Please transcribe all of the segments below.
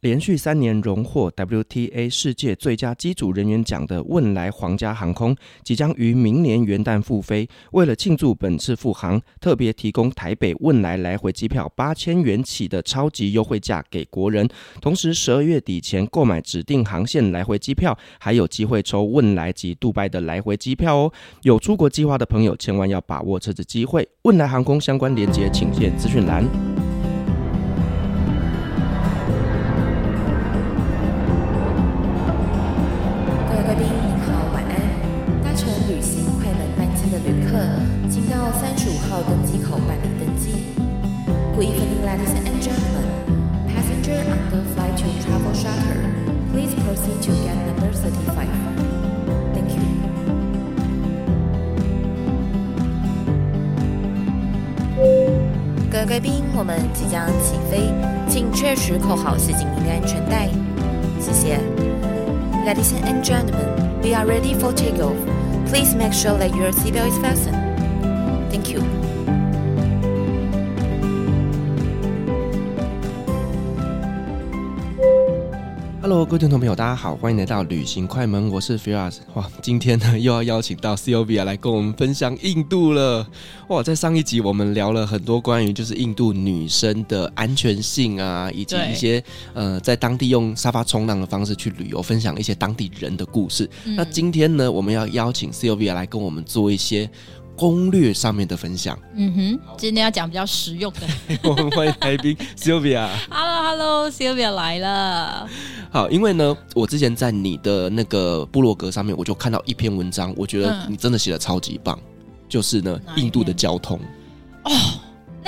连续三年荣获 WTA 世界最佳机组人员奖的汶莱皇家航空，即将于明年元旦复飞。为了庆祝本次复航，特别提供台北汶莱来回机票八千元起的超级优惠价给国人。同时，十二月底前购买指定航线来回机票，还有机会抽汶莱及杜拜的来回机票哦。有出国计划的朋友，千万要把握这次机会。汶莱航空相关链接，请见资讯栏。贵宾，我们即将起飞，请确实扣好系紧您的安全带，谢谢。Ladies and gentlemen, we are ready for takeoff. Please make sure that your seatbelt is fastened. Thank you. Hello，各位听众朋友，大家好，欢迎来到旅行快门，我是 Firas。哇，今天呢又要邀请到 c o v i a 来跟我们分享印度了。哇，在上一集我们聊了很多关于就是印度女生的安全性啊，以及一些呃在当地用沙发冲浪的方式去旅游，分享一些当地人的故事。嗯、那今天呢，我们要邀请 c o v i a 来跟我们做一些。攻略上面的分享，嗯哼，今天要讲比较实用的。我们欢迎来宾 Sylvia。Hello，Hello，Sylvia 来了。好，因为呢，我之前在你的那个部落格上面，我就看到一篇文章，我觉得你真的写的超级棒，嗯、就是呢，印度的交通。哦。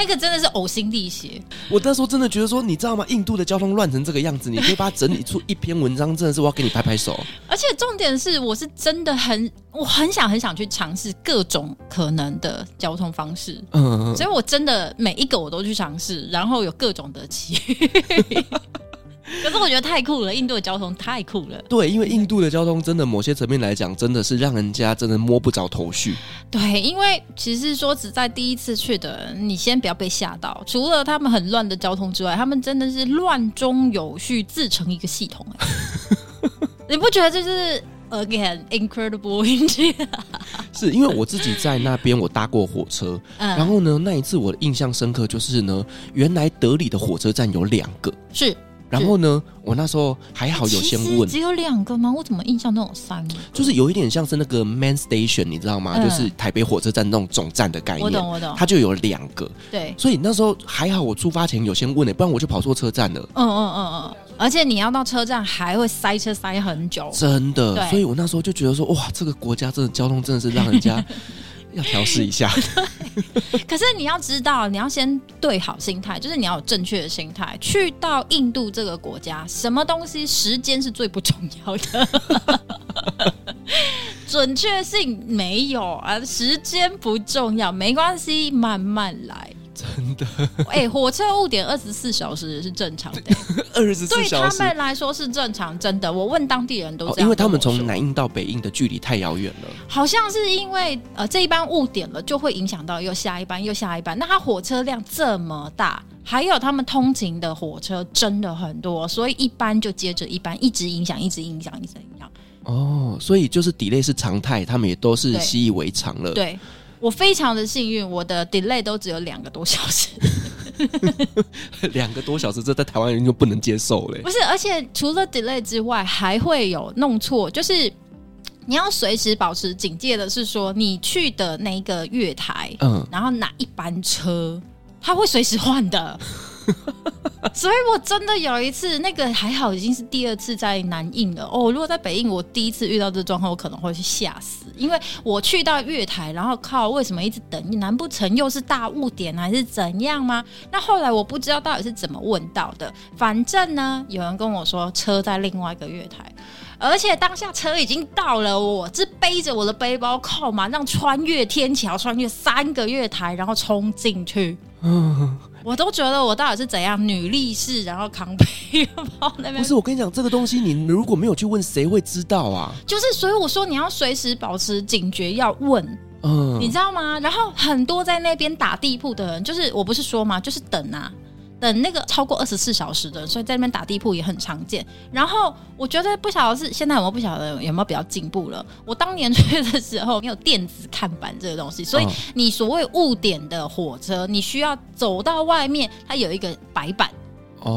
那个真的是呕心沥血。我那时候真的觉得说，你知道吗？印度的交通乱成这个样子，你可以把它整理出一篇文章，真的是我要给你拍拍手。而且重点是，我是真的很，我很想很想去尝试各种可能的交通方式。嗯，所以我真的每一个我都去尝试，然后有各种的骑。可是我觉得太酷了，印度的交通太酷了。对，因为印度的交通真的某些层面来讲，真的是让人家真的摸不着头绪。对，因为其实说只在，第一次去的人，你先不要被吓到。除了他们很乱的交通之外，他们真的是乱中有序，自成一个系统。你不觉得这是 again incredible India？是因为我自己在那边我搭过火车，嗯、然后呢，那一次我的印象深刻就是呢，原来德里的火车站有两个。是。然后呢，我那时候还好有先问，只有两个吗？我怎么印象都有三个？就是有一点像是那个 main station，你知道吗？嗯、就是台北火车站那种总站的概念。我懂，我懂。它就有两个。对。所以那时候还好，我出发前有先问呢，不然我就跑错车站了。嗯嗯嗯嗯。而且你要到车站还会塞车塞很久。真的。所以我那时候就觉得说，哇，这个国家真的交通真的是让人家。要调试一下，可是你要知道，你要先对好心态，就是你要有正确的心态。去到印度这个国家，什么东西时间是最不重要的，准确性没有啊，时间不重要，没关系，慢慢来。真的，哎、欸，火车误点二十四小时是正常的，二十四小时对他们来说是正常，真的。我问当地人都这样、哦，因为他们从南印到北印的距离太遥远了。好像是因为呃这一班误点了，就会影响到又下一班又下一班。那他火车量这么大，还有他们通勤的火车真的很多，所以一班就接着一班，一直影响，一直影响，一直影响。哦，所以就是 delay 是常态，他们也都是习以为常了。对。对我非常的幸运，我的 delay 都只有两个多小时。两个多小时，这在台湾人就不能接受嘞。不是，而且除了 delay 之外，还会有弄错，就是你要随时保持警戒的，是说你去的那一个月台，嗯，然后哪一班车，它会随时换的。所以我真的有一次，那个还好，已经是第二次在南印了哦。如果在北印，我第一次遇到这状况，我可能会去吓死，因为我去到月台，然后靠，为什么一直等？难不成又是大误点还是怎样吗？那后来我不知道到底是怎么问到的。反正呢，有人跟我说车在另外一个月台，而且当下车已经到了，我是背着我的背包，靠，马上穿越天桥，穿越三个月台，然后冲进去。我都觉得我到底是怎样女力士，然后扛背包那边。不是，我跟你讲，这个东西你如果没有去问，谁会知道啊？就是，所以我说你要随时保持警觉，要问，嗯，你知道吗？然后很多在那边打地铺的人，就是我不是说嘛？就是等啊，等那个超过二十四小时的，所以在那边打地铺也很常见。然后我觉得不晓得是现在有没有不晓得有没有比较进步了。我当年去的时候没有电子看板这个东西，所以你所谓误点的火车，你需要走到外面，它有一个白板，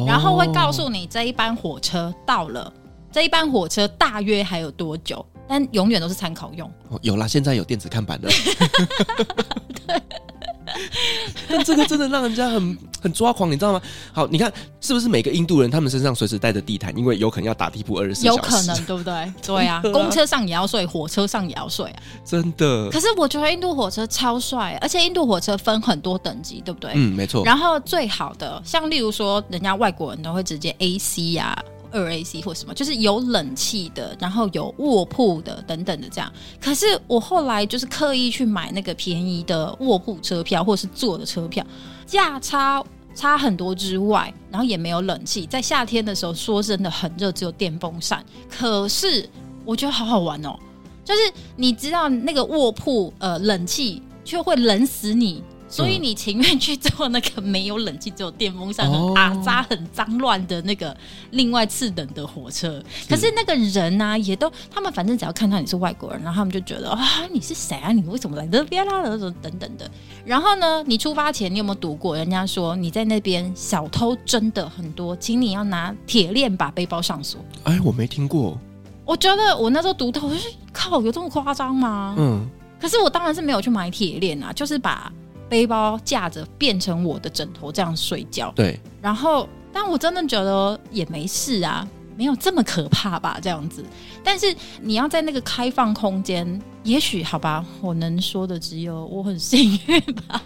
然后会告诉你这一班火车到了，这一班火车大约还有多久。但永远都是参考用。哦，有啦，现在有电子看板的。对。但这个真的让人家很很抓狂，你知道吗？好，你看是不是每个印度人他们身上随时带着地毯，因为有可能要打地铺二十四小时。有可能，对不对？对啊，公车上也要睡，火车上也要睡啊。真的。可是我觉得印度火车超帅，而且印度火车分很多等级，对不对？嗯，没错。然后最好的，像例如说，人家外国人都会直接 AC 呀、啊。二 AC 或什么，就是有冷气的，然后有卧铺的等等的这样。可是我后来就是刻意去买那个便宜的卧铺车票，或是坐的车票，价差差很多之外，然后也没有冷气。在夏天的时候，说真的很热，只有电风扇。可是我觉得好好玩哦，就是你知道那个卧铺呃冷气却会冷死你。所以你情愿去坐那个没有冷气、只有电风扇、很阿扎、很脏乱的那个另外次等的火车？可是那个人呢、啊，也都他们反正只要看到你是外国人，然后他们就觉得啊，你是谁啊？你为什么来这边啦？等等的。然后呢，你出发前你有没有读过？人家说你在那边小偷真的很多，请你要拿铁链把背包上锁。哎，我没听过。我觉得我那时候读到，我就靠，有这么夸张吗？嗯。可是我当然是没有去买铁链啊，就是把。背包架着变成我的枕头，这样睡觉。对，然后，但我真的觉得也没事啊，没有这么可怕吧？这样子。但是你要在那个开放空间，也许好吧，我能说的只有我很幸运吧，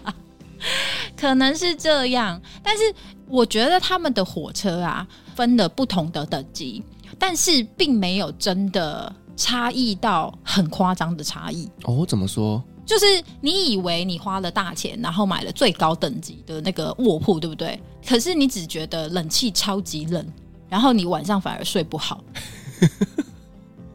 可能是这样。但是我觉得他们的火车啊，分了不同的等级，但是并没有真的差异到很夸张的差异。哦，怎么说？就是你以为你花了大钱，然后买了最高等级的那个卧铺，对不对？可是你只觉得冷气超级冷，然后你晚上反而睡不好。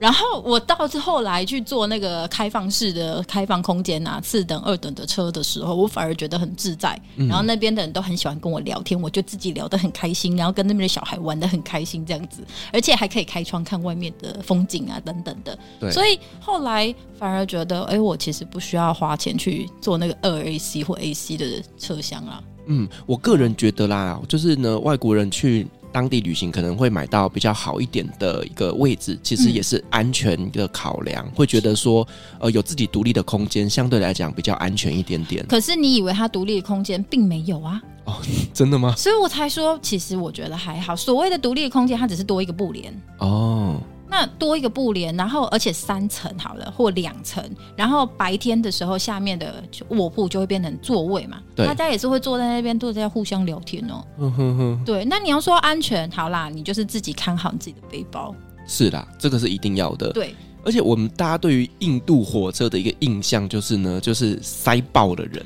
然后我到后来去坐那个开放式的开放空间啊，四等、二等的车的时候，我反而觉得很自在。然后那边的人都很喜欢跟我聊天，我就自己聊得很开心，然后跟那边的小孩玩得很开心，这样子，而且还可以开窗看外面的风景啊，等等的。对。所以后来反而觉得，哎，我其实不需要花钱去坐那个二 AC 或 AC 的车厢啊。嗯，我个人觉得啦，就是呢，外国人去。当地旅行可能会买到比较好一点的一个位置，其实也是安全的考量，嗯、会觉得说，呃，有自己独立的空间，相对来讲比较安全一点点。可是你以为它独立的空间并没有啊？哦，真的吗？所以我才说，其实我觉得还好。所谓的独立的空间，它只是多一个布帘哦。那多一个布帘，然后而且三层好了，或两层，然后白天的时候，下面的卧铺就会变成座位嘛。对，大家也是会坐在那边，都在互相聊天哦。嗯哼哼。对，那你要说安全，好啦，你就是自己看好你自己的背包。是啦，这个是一定要的。对，而且我们大家对于印度火车的一个印象就是呢，就是塞爆的人。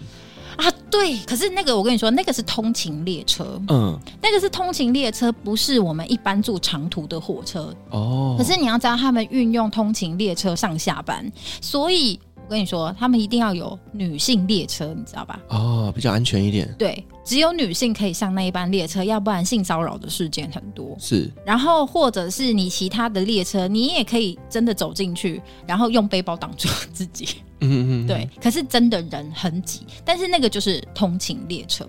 啊，对，可是那个我跟你说，那个是通勤列车，嗯，那个是通勤列车，不是我们一般坐长途的火车哦。可是你要知道，他们运用通勤列车上下班，所以。我跟你说，他们一定要有女性列车，你知道吧？哦，比较安全一点。对，只有女性可以上那一班列车，要不然性骚扰的事件很多。是，然后或者是你其他的列车，你也可以真的走进去，然后用背包挡住自己。嗯嗯嗯。对，可是真的人很挤，但是那个就是通勤列车。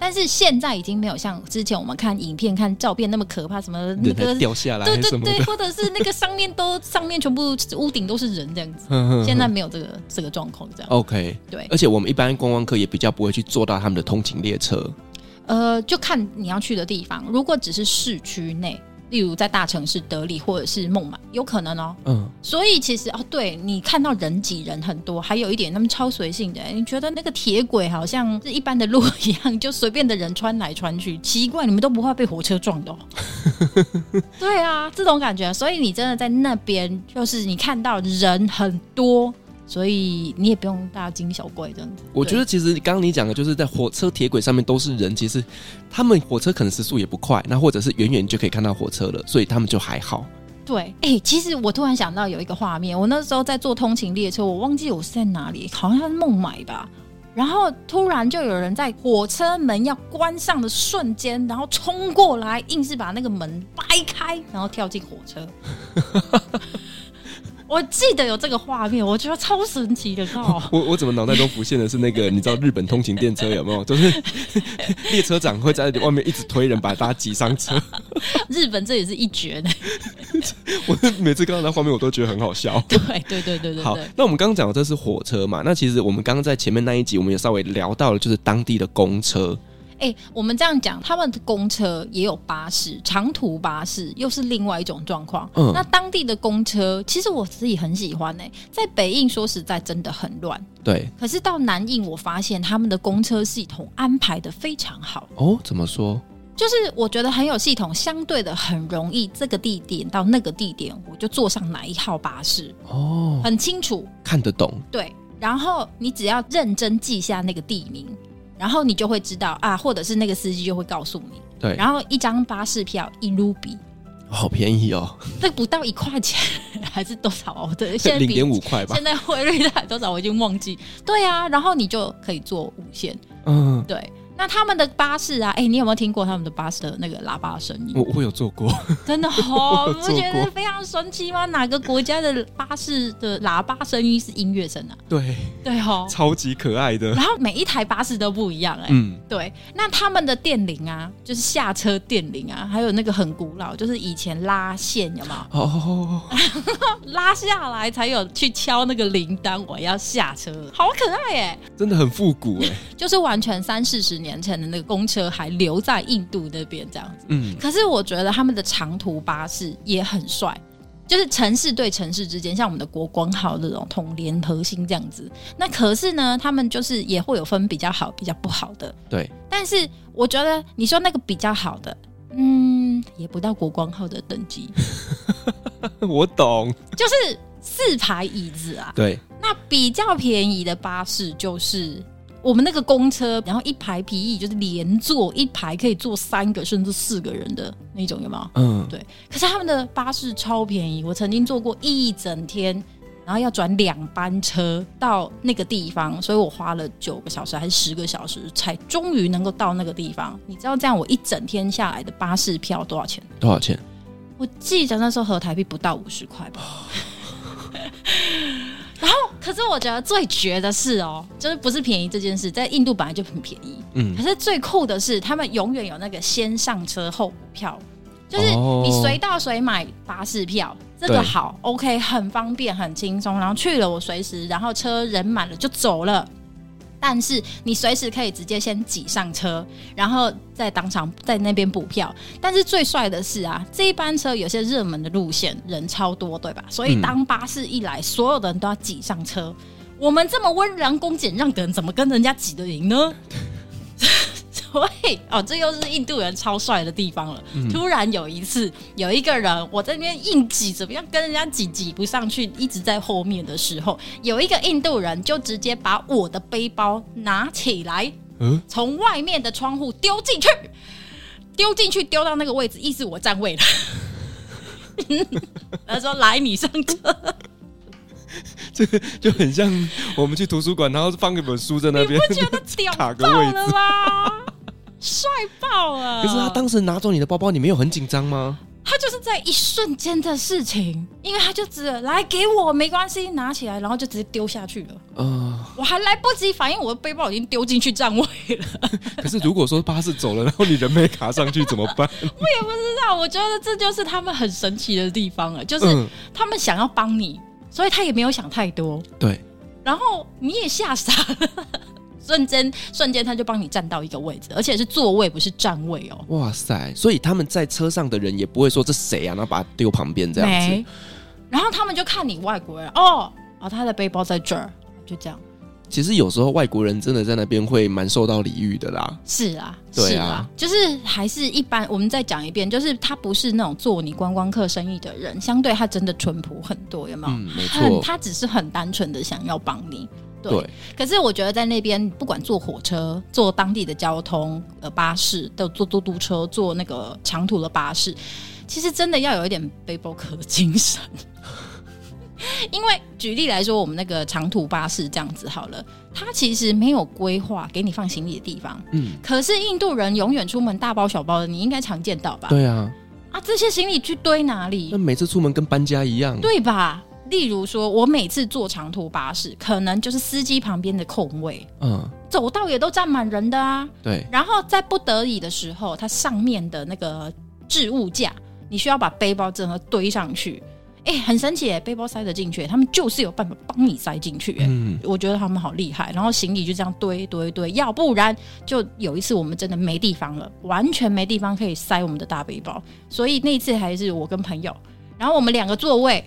但是现在已经没有像之前我们看影片、看照片那么可怕，什么那个掉下来，对对对，或者是那个上面都 上面全部屋顶都是人这样子。现在没有这个这个状况这样。OK，对。而且我们一般观光客也比较不会去坐到他们的通勤列车。呃，就看你要去的地方，如果只是市区内。例如在大城市德里或者是孟买，有可能哦。嗯，所以其实哦，对，你看到人挤人很多，还有一点他们超随性的。你觉得那个铁轨好像是一般的路一样，就随便的人穿来穿去，奇怪，你们都不怕被火车撞到？对啊，这种感觉。所以你真的在那边，就是你看到人很多。所以你也不用大惊小怪这样子。我觉得其实刚刚你讲的就是在火车铁轨上面都是人，其实他们火车可能时速也不快，那或者是远远就可以看到火车了，所以他们就还好。对，哎、欸，其实我突然想到有一个画面，我那时候在坐通勤列车，我忘记我是在哪里，好像是孟买吧。然后突然就有人在火车门要关上的瞬间，然后冲过来，硬是把那个门掰开，然后跳进火车。我记得有这个画面，我觉得超神奇的。靠，我我怎么脑袋中浮现的是那个？你知道日本通勤电车有没有？就是列车长会在外面一直推人，把大家挤上车。日本这也是一绝的。我每次看到那画面，我都觉得很好笑。对对对对对，对。好，那我们刚刚讲的这是火车嘛？那其实我们刚刚在前面那一集，我们也稍微聊到了，就是当地的公车。哎、欸，我们这样讲，他们的公车也有巴士，长途巴士又是另外一种状况。嗯，那当地的公车，其实我自己很喜欢呢、欸。在北印说实在真的很乱，对。可是到南印，我发现他们的公车系统安排的非常好。哦，怎么说？就是我觉得很有系统，相对的很容易，这个地点到那个地点，我就坐上哪一号巴士。哦，很清楚，看得懂。对，然后你只要认真记下那个地名。然后你就会知道啊，或者是那个司机就会告诉你。对，然后一张巴士票一卢比，好便宜哦。这不到一块钱，还是多少哦？对，现在零点五块吧。现在汇率大概多少？我已经忘记。对啊，然后你就可以坐无线。嗯，对。那他们的巴士啊，哎、欸，你有没有听过他们的巴士的那个喇叭声音？我我有坐过，真的好，你不觉得非常神奇吗？哪个国家的巴士的喇叭声音是音乐声啊？对对哦，超级可爱的。然后每一台巴士都不一样哎、欸，嗯，对。那他们的电铃啊，就是下车电铃啊，还有那个很古老，就是以前拉线有没有？哦，拉下来才有去敲那个铃铛，我要下车，好可爱哎、欸，真的很复古哎、欸，就是完全三四十年。年前的那个公车还留在印度那边这样子，嗯，可是我觉得他们的长途巴士也很帅，就是城市对城市之间，像我们的国光号这种统联核心这样子。那可是呢，他们就是也会有分比较好、比较不好的。对，但是我觉得你说那个比较好的，嗯，也不到国光号的等级。我懂，就是四排椅子啊。对，那比较便宜的巴士就是。我们那个公车，然后一排皮椅就是连坐，一排可以坐三个甚至四个人的那种，有没有？嗯，对。可是他们的巴士超便宜，我曾经坐过一整天，然后要转两班车到那个地方，所以我花了九个小时还是十个小时才终于能够到那个地方。你知道这样我一整天下来的巴士票多少钱？多少钱？我记得那时候合台币不到五十块吧。然后，可是我觉得最绝的是哦，就是不是便宜这件事，在印度本来就很便宜。嗯，可是最酷的是，他们永远有那个先上车后补票，就是你随到随买巴士票，这个好，OK，很方便，很轻松。然后去了，我随时，然后车人满了就走了。但是你随时可以直接先挤上车，然后在当场在那边补票。但是最帅的是啊，这一班车有些热门的路线人超多，对吧？所以当巴士一来，所有的人都要挤上车。我们这么温良恭俭让的人，怎么跟人家挤得赢呢？喂，哦，这又是印度人超帅的地方了。嗯。突然有一次，有一个人我在那边硬挤，怎么样跟人家挤挤不上去，一直在后面的时候，有一个印度人就直接把我的背包拿起来，嗯，从外面的窗户丢进去，丢进去丢到那个位置，意思我占位了。他说：“来，你上车。”这个就很像我们去图书馆，然后放一本书在那边，你不觉得屌爆了吗？帅爆了！可是他当时拿走你的包包，你没有很紧张吗？他就是在一瞬间的事情，因为他就只来给我没关系，拿起来然后就直接丢下去了。嗯、呃，我还来不及反应，我的背包已经丢进去占位了。可是如果说巴士走了，然后你人没卡上去怎么办？我也不知道，我觉得这就是他们很神奇的地方了，就是他们想要帮你，所以他也没有想太多。对，然后你也吓傻了。瞬间，瞬间他就帮你站到一个位置，而且是座位，不是站位哦。哇塞！所以他们在车上的人也不会说这谁啊，然后把他丢旁边这样子。然后他们就看你外国人哦，哦，他的背包在这儿，就这样。其实有时候外国人真的在那边会蛮受到礼遇的啦。是啊，对啊，就是还是一般。我们再讲一遍，就是他不是那种做你观光客生意的人，相对他真的淳朴很多，有没有？嗯，没错。他只是很单纯的想要帮你。对，对，可是我觉得在那边，不管坐火车、坐当地的交通、呃巴士，都坐嘟嘟车、坐那个长途的巴士，其实真的要有一点背包客的精神。因为举例来说，我们那个长途巴士这样子好了，它其实没有规划给你放行李的地方。嗯，可是印度人永远出门大包小包的，你应该常见到吧？对啊，啊，这些行李去堆哪里？那每次出门跟搬家一样，对吧？例如说，我每次坐长途巴士，可能就是司机旁边的空位，嗯，走道也都站满人的啊。对，然后在不得已的时候，它上面的那个置物架，你需要把背包整个堆上去。哎，很神奇，背包塞得进去，他们就是有办法帮你塞进去。嗯，我觉得他们好厉害。然后行李就这样堆堆堆，要不然就有一次我们真的没地方了，完全没地方可以塞我们的大背包，所以那一次还是我跟朋友，然后我们两个座位。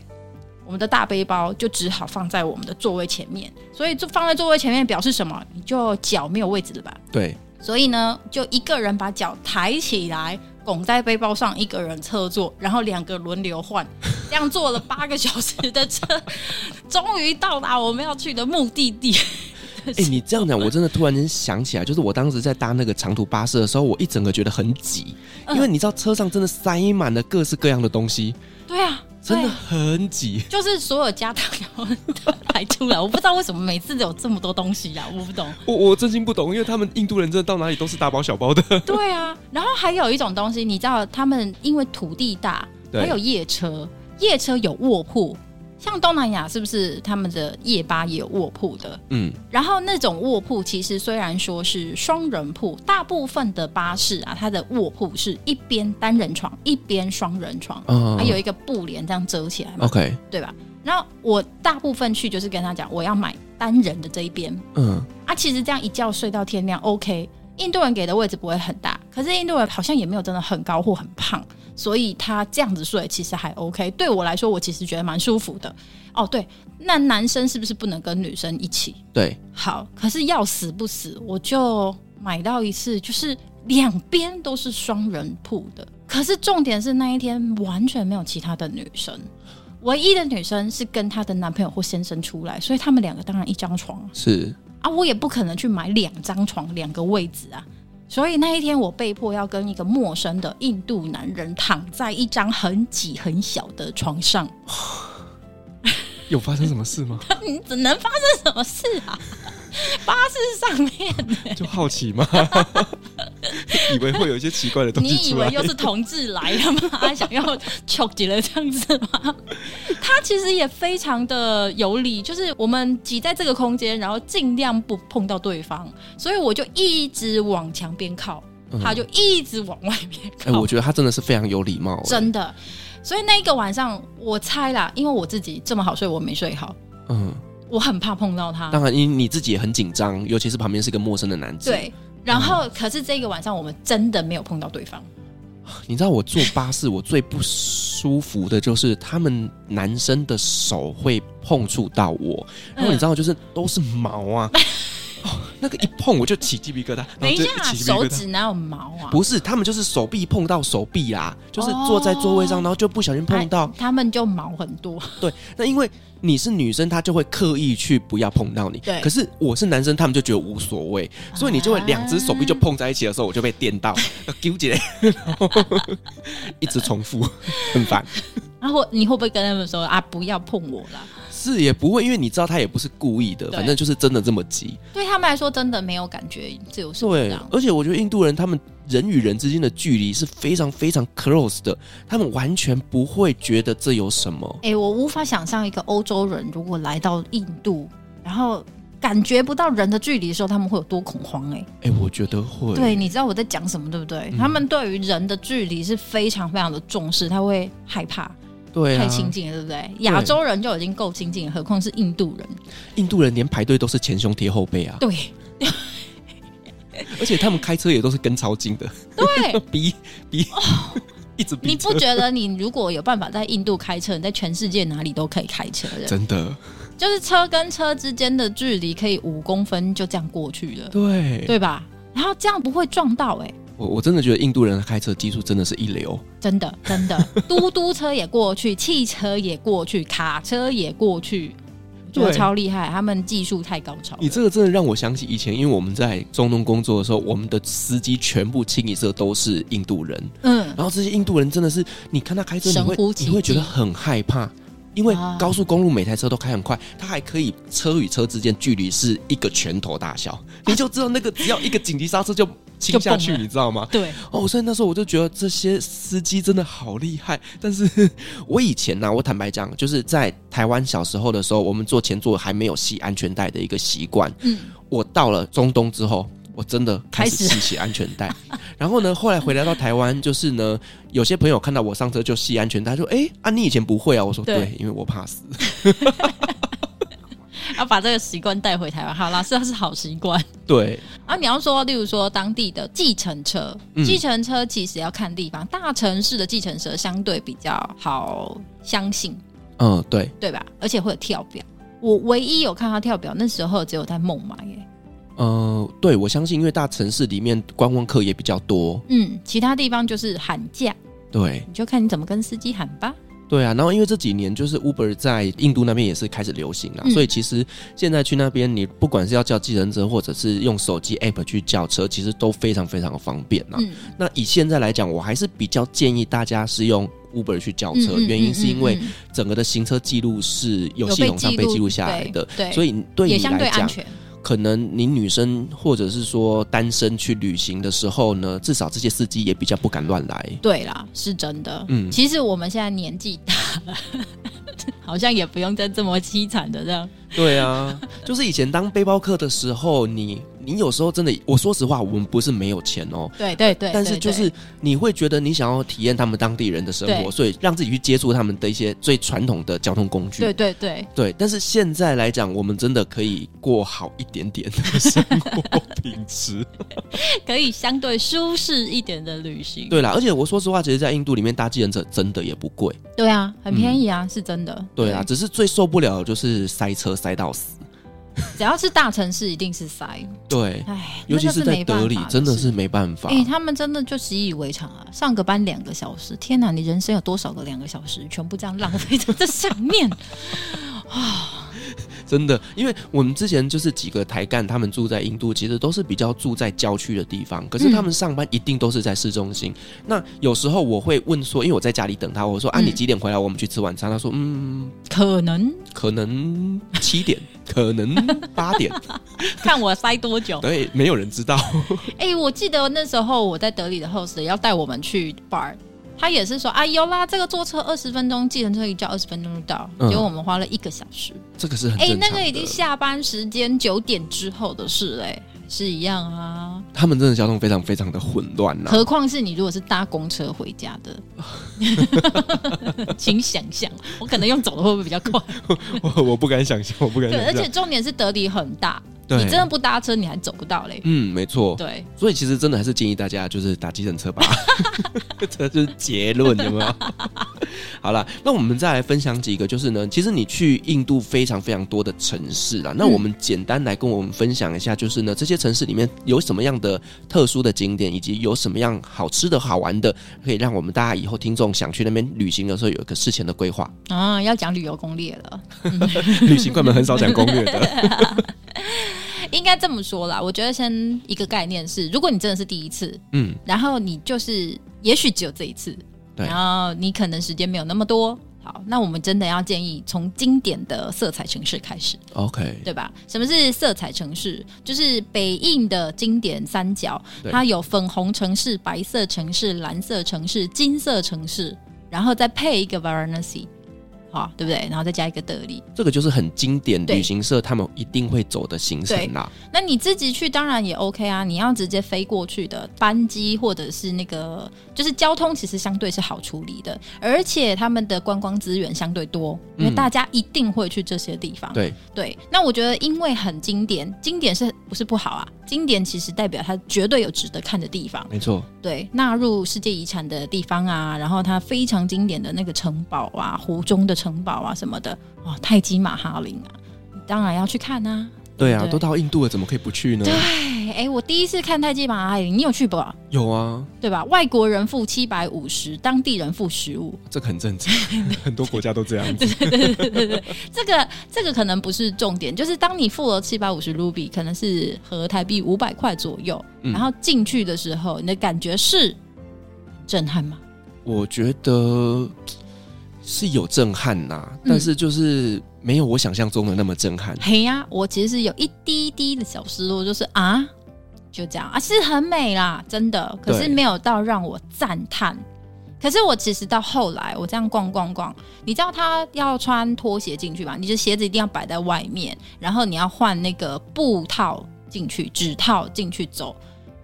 我们的大背包就只好放在我们的座位前面，所以就放在座位前面表示什么？你就脚没有位置了吧？对。所以呢，就一个人把脚抬起来，拱在背包上，一个人侧坐，然后两个轮流换，这样坐了八个小时的车，终于到达我们要去的目的地。哎、欸，你这样讲，我真的突然间想起来，就是我当时在搭那个长途巴士的时候，我一整个觉得很挤，因为你知道车上真的塞满了各式各样的东西。对啊。真的很挤，就是所有家当要排出来，我不知道为什么每次都有这么多东西呀、啊，我不懂。我我真心不懂，因为他们印度人真的到哪里都是大包小包的。对啊，然后还有一种东西，你知道，他们因为土地大，还有夜车，夜车有卧铺。像东南亚是不是他们的夜巴也有卧铺的？嗯，然后那种卧铺其实虽然说是双人铺，大部分的巴士啊，它的卧铺是一边单人床，一边双人床，嗯，还有一个布帘这样遮起来嘛，OK，对吧？然后我大部分去就是跟他讲，我要买单人的这一边，嗯，啊，其实这样一觉睡到天亮，OK。印度人给的位置不会很大，可是印度人好像也没有真的很高或很胖，所以他这样子睡其实还 OK。对我来说，我其实觉得蛮舒服的。哦，对，那男生是不是不能跟女生一起？对，好，可是要死不死，我就买到一次，就是两边都是双人铺的。可是重点是那一天完全没有其他的女生，唯一的女生是跟她的男朋友或先生出来，所以他们两个当然一张床是。啊，我也不可能去买两张床，两个位置啊，所以那一天我被迫要跟一个陌生的印度男人躺在一张很挤很小的床上。有发生什么事吗？你只能发生什么事啊？巴士上面就好奇吗？以为会有一些奇怪的东西。你以为又是同志来了吗？想要求吉了这样子吗？他其实也非常的有理，就是我们挤在这个空间，然后尽量不碰到对方，所以我就一直往墙边靠，他就一直往外面靠。哎、欸，我觉得他真的是非常有礼貌，真的。所以那一个晚上，我猜啦，因为我自己这么好睡，我没睡好。嗯。我很怕碰到他，当然，因为你自己也很紧张，尤其是旁边是一个陌生的男子。对，然后、嗯、可是这个晚上我们真的没有碰到对方。你知道我坐巴士，我最不舒服的就是他们男生的手会碰触到我，然后你知道，就是都是毛啊。那个一碰我就起鸡皮疙瘩。等一下，手指哪有毛啊？不是，他们就是手臂碰到手臂啊，就是坐在座位上，然后就不小心碰到，他们就毛很多。对，那因为你是女生，他就会刻意去不要碰到你。对，可是我是男生，他们就觉得无所谓，所以你就会两只手臂就碰在一起的时候，我就被电到，纠结，一直重复，很烦。然后你会不会跟他们说啊，不要碰我了？是也不会，因为你知道他也不是故意的，反正就是真的这么急。对他们来说，真的没有感觉自由。对，而且我觉得印度人他们人与人之间的距离是非常非常 close 的，他们完全不会觉得这有什么。哎、欸，我无法想象一个欧洲人如果来到印度，然后感觉不到人的距离的时候，他们会有多恐慌、欸。哎，哎，我觉得会。对，你知道我在讲什么，对不对？嗯、他们对于人的距离是非常非常的重视，他会害怕。对、啊，太亲近了，对不对？亚洲人就已经够亲近了，何况是印度人。印度人连排队都是前胸贴后背啊。对，而且他们开车也都是跟超近的。对，逼逼，哦、一直逼。你不觉得你如果有办法在印度开车，你在全世界哪里都可以开车的？真的，就是车跟车之间的距离可以五公分就这样过去了。对，对吧？然后这样不会撞到哎、欸。我我真的觉得印度人开车技术真的是一流，真的真的，嘟嘟车也过去，汽车也过去，卡车也过去，觉得超厉害，他们技术太高超。你这个真的让我想起以前，因为我们在中东工作的时候，我们的司机全部清一色都是印度人，嗯，然后这些印度人真的是，你看他开车，你会你会觉得很害怕。因为高速公路每台车都开很快，他还可以车与车之间距离是一个拳头大小，你就知道那个只要一个紧急刹车就倾下去，你知道吗？对哦，所以那时候我就觉得这些司机真的好厉害。但是 我以前呢、啊，我坦白讲，就是在台湾小时候的时候，我们坐前座还没有系安全带的一个习惯。嗯，我到了中东之后。我真的开始系起安全带，然后呢，后来回来到台湾，就是呢，有些朋友看到我上车就系安全带，说：“哎、欸，啊，你以前不会啊？”我说：“对，对因为我怕死。” 要把这个习惯带回台湾，好啦，是是好习惯。对。啊，你要说，例如说当地的计程车，计程车其实要看地方，大城市的计程车相对比较好相信。嗯，对，对吧？而且会有跳表。我唯一有看他跳表，那时候只有在孟买耶。呃，对，我相信，因为大城市里面观光客也比较多，嗯，其他地方就是喊价，对，你就看你怎么跟司机喊吧。对啊，然后因为这几年就是 Uber 在印度那边也是开始流行了，嗯，所以其实现在去那边，你不管是要叫计程车，或者是用手机 App 去叫车，其实都非常非常的方便呐，嗯。那以现在来讲，我还是比较建议大家是用 Uber 去叫车，嗯，原因是因为整个的行车记录是有系统上被记录下来的，所以对你来讲。可能你女生或者是说单身去旅行的时候呢，至少这些司机也比较不敢乱来。对啦，是真的。嗯，其实我们现在年纪大了，好像也不用再这么凄惨的这样。对啊，就是以前当背包客的时候，你。你有时候真的，我说实话，我们不是没有钱哦。对对对。但是就是你会觉得你想要体验他们当地人的生活，所以让自己去接触他们的一些最传统的交通工具。对对对。对，但是现在来讲，我们真的可以过好一点点的生活品质，可以相对舒适一点的旅行。对啦，而且我说实话，其实，在印度里面搭计程车真的也不贵。对啊，很便宜啊，嗯、是真的。对啊，只是最受不了的就是塞车塞到死。只要是大城市，一定是塞。对，哎，尤其是在德里，真的是没办法。哎，他们真的就习以为常啊！上个班两个小时，天哪，你人生有多少个两个小时，全部这样浪费在这上面啊！真的，因为我们之前就是几个台干，他们住在印度，其实都是比较住在郊区的地方。可是他们上班一定都是在市中心。嗯、那有时候我会问说，因为我在家里等他，我说：“啊，你几点回来？我们去吃晚餐。嗯”他说：“嗯，可能，可能七点，可能八点，看我塞多久。”对，没有人知道。哎、欸，我记得那时候我在德里的 host 要带我们去 bar。他也是说啊，有啦，这个坐车二十分钟，计程车一叫二十分钟就到，结果我们花了一个小时。这个是很哎、欸，那个已经下班时间九点之后的事嘞、欸，是一样啊。他们真的交通非常非常的混乱呐，何况是你如果是搭公车回家的，请想象，我可能用走的会不会比较快？我我不敢想象，我不敢想象。对，而且重点是德里很大。你真的不搭车，你还走不到嘞。嗯，没错。对，所以其实真的还是建议大家就是打计程车吧。这就是结论，有没有？好了，那我们再来分享几个，就是呢，其实你去印度非常非常多的城市啦。那我们简单来跟我们分享一下，就是呢，这些城市里面有什么样的特殊的景点，以及有什么样好吃的好玩的，可以让我们大家以后听众想去那边旅行的时候有一个事前的规划啊。要讲旅游攻略了，旅行快门很少讲攻略的。应该这么说啦，我觉得先一个概念是，如果你真的是第一次，嗯，然后你就是也许只有这一次，对，然后你可能时间没有那么多，好，那我们真的要建议从经典的色彩城市开始，OK，对吧？什么是色彩城市？就是北印的经典三角，它有粉红城市、白色城市、蓝色城市、金色城市，然后再配一个 Varanasi。好，对不对？然后再加一个德里，这个就是很经典旅行社他们一定会走的行程啦。那你自己去当然也 OK 啊，你要直接飞过去的班机或者是那个，就是交通其实相对是好处理的，而且他们的观光资源相对多，因为大家一定会去这些地方。对、嗯、对，那我觉得因为很经典，经典是不是不好啊？经典其实代表它绝对有值得看的地方。没错，对，纳入世界遗产的地方啊，然后它非常经典的那个城堡啊，湖中的。城堡啊什么的，哦，泰姬玛哈林啊，你当然要去看啊。对啊，都到印度了，怎么可以不去呢？对，哎，我第一次看泰姬玛哈陵，你有去不？有啊，对吧？外国人付七百五十，当地人付十五，这个很正常，很多国家都这样子。对对对对对对，这个这个可能不是重点，就是当你付了七百五十卢比，可能是合台币五百块左右，嗯，然后进去的时候，你的感觉是震撼吗？我觉得。是有震撼呐、啊，但是就是没有我想象中的那么震撼。嘿呀、我其实是有一滴滴的小失落，就是啊，就这样啊，是很美啦，真的，可是没有到让我赞叹。可是我其实到后来，我这样逛逛逛，你知道他要穿拖鞋进去吧？你的鞋子一定要摆在外面，然后你要换那个布套进去，纸套进去走。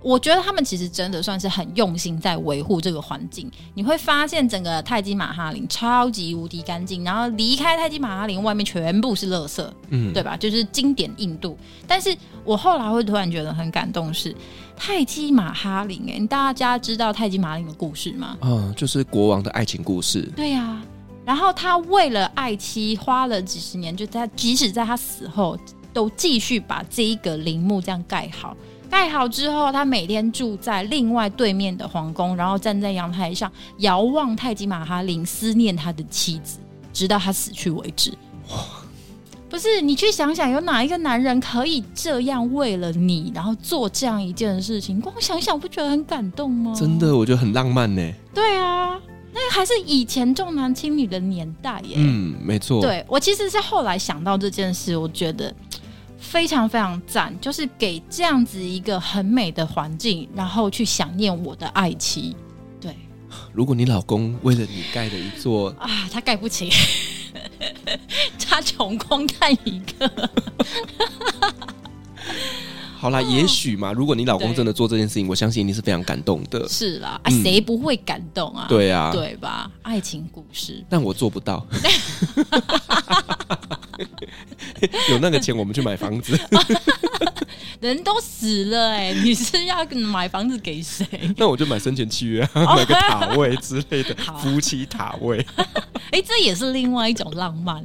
我觉得他们其实真的算是很用心在维护这个环境。你会发现整个泰姬玛哈林超级无敌干净，然后离开泰姬玛哈林外面全部是垃圾，嗯，对吧？就是经典印度。但是我后来会突然觉得很感动是。泰姬玛哈林，哎，大家知道泰姬玛哈林的故事吗？嗯，就是国王的爱情故事。对呀、啊，然后他为了爱妻花了几十年，就在即使在他死后，都继续把这一个陵墓这样盖好。盖好之后，他每天住在另外对面的皇宫，然后站在阳台上遥望泰姬玛哈林，思念他的妻子，直到他死去为止。哇！不是你去想想，有哪一个男人可以这样为了你，然后做这样一件事情？光想想不觉得很感动吗？真的，我觉得很浪漫呢。对啊，那还是以前重男轻女的年代耶。嗯，没错。对，我其实是后来想到这件事，我觉得非常非常赞，就是给这样子一个很美的环境，然后去想念我的爱妻。对，如果你老公为了你盖的一座啊，他盖不起。他穷光看一个，好啦，也许嘛。如果你老公真的做这件事情，我相信你是非常感动的。是啦，啊，谁不会感动啊？对啊，对吧？爱情故事，但我做不到。有那个钱，我们去买房子。人都死了哎、欸，你是要买房子给谁？那我就买生前契约，买个塔位之类的，夫妻塔位。哎、欸，这也是另外一种浪漫。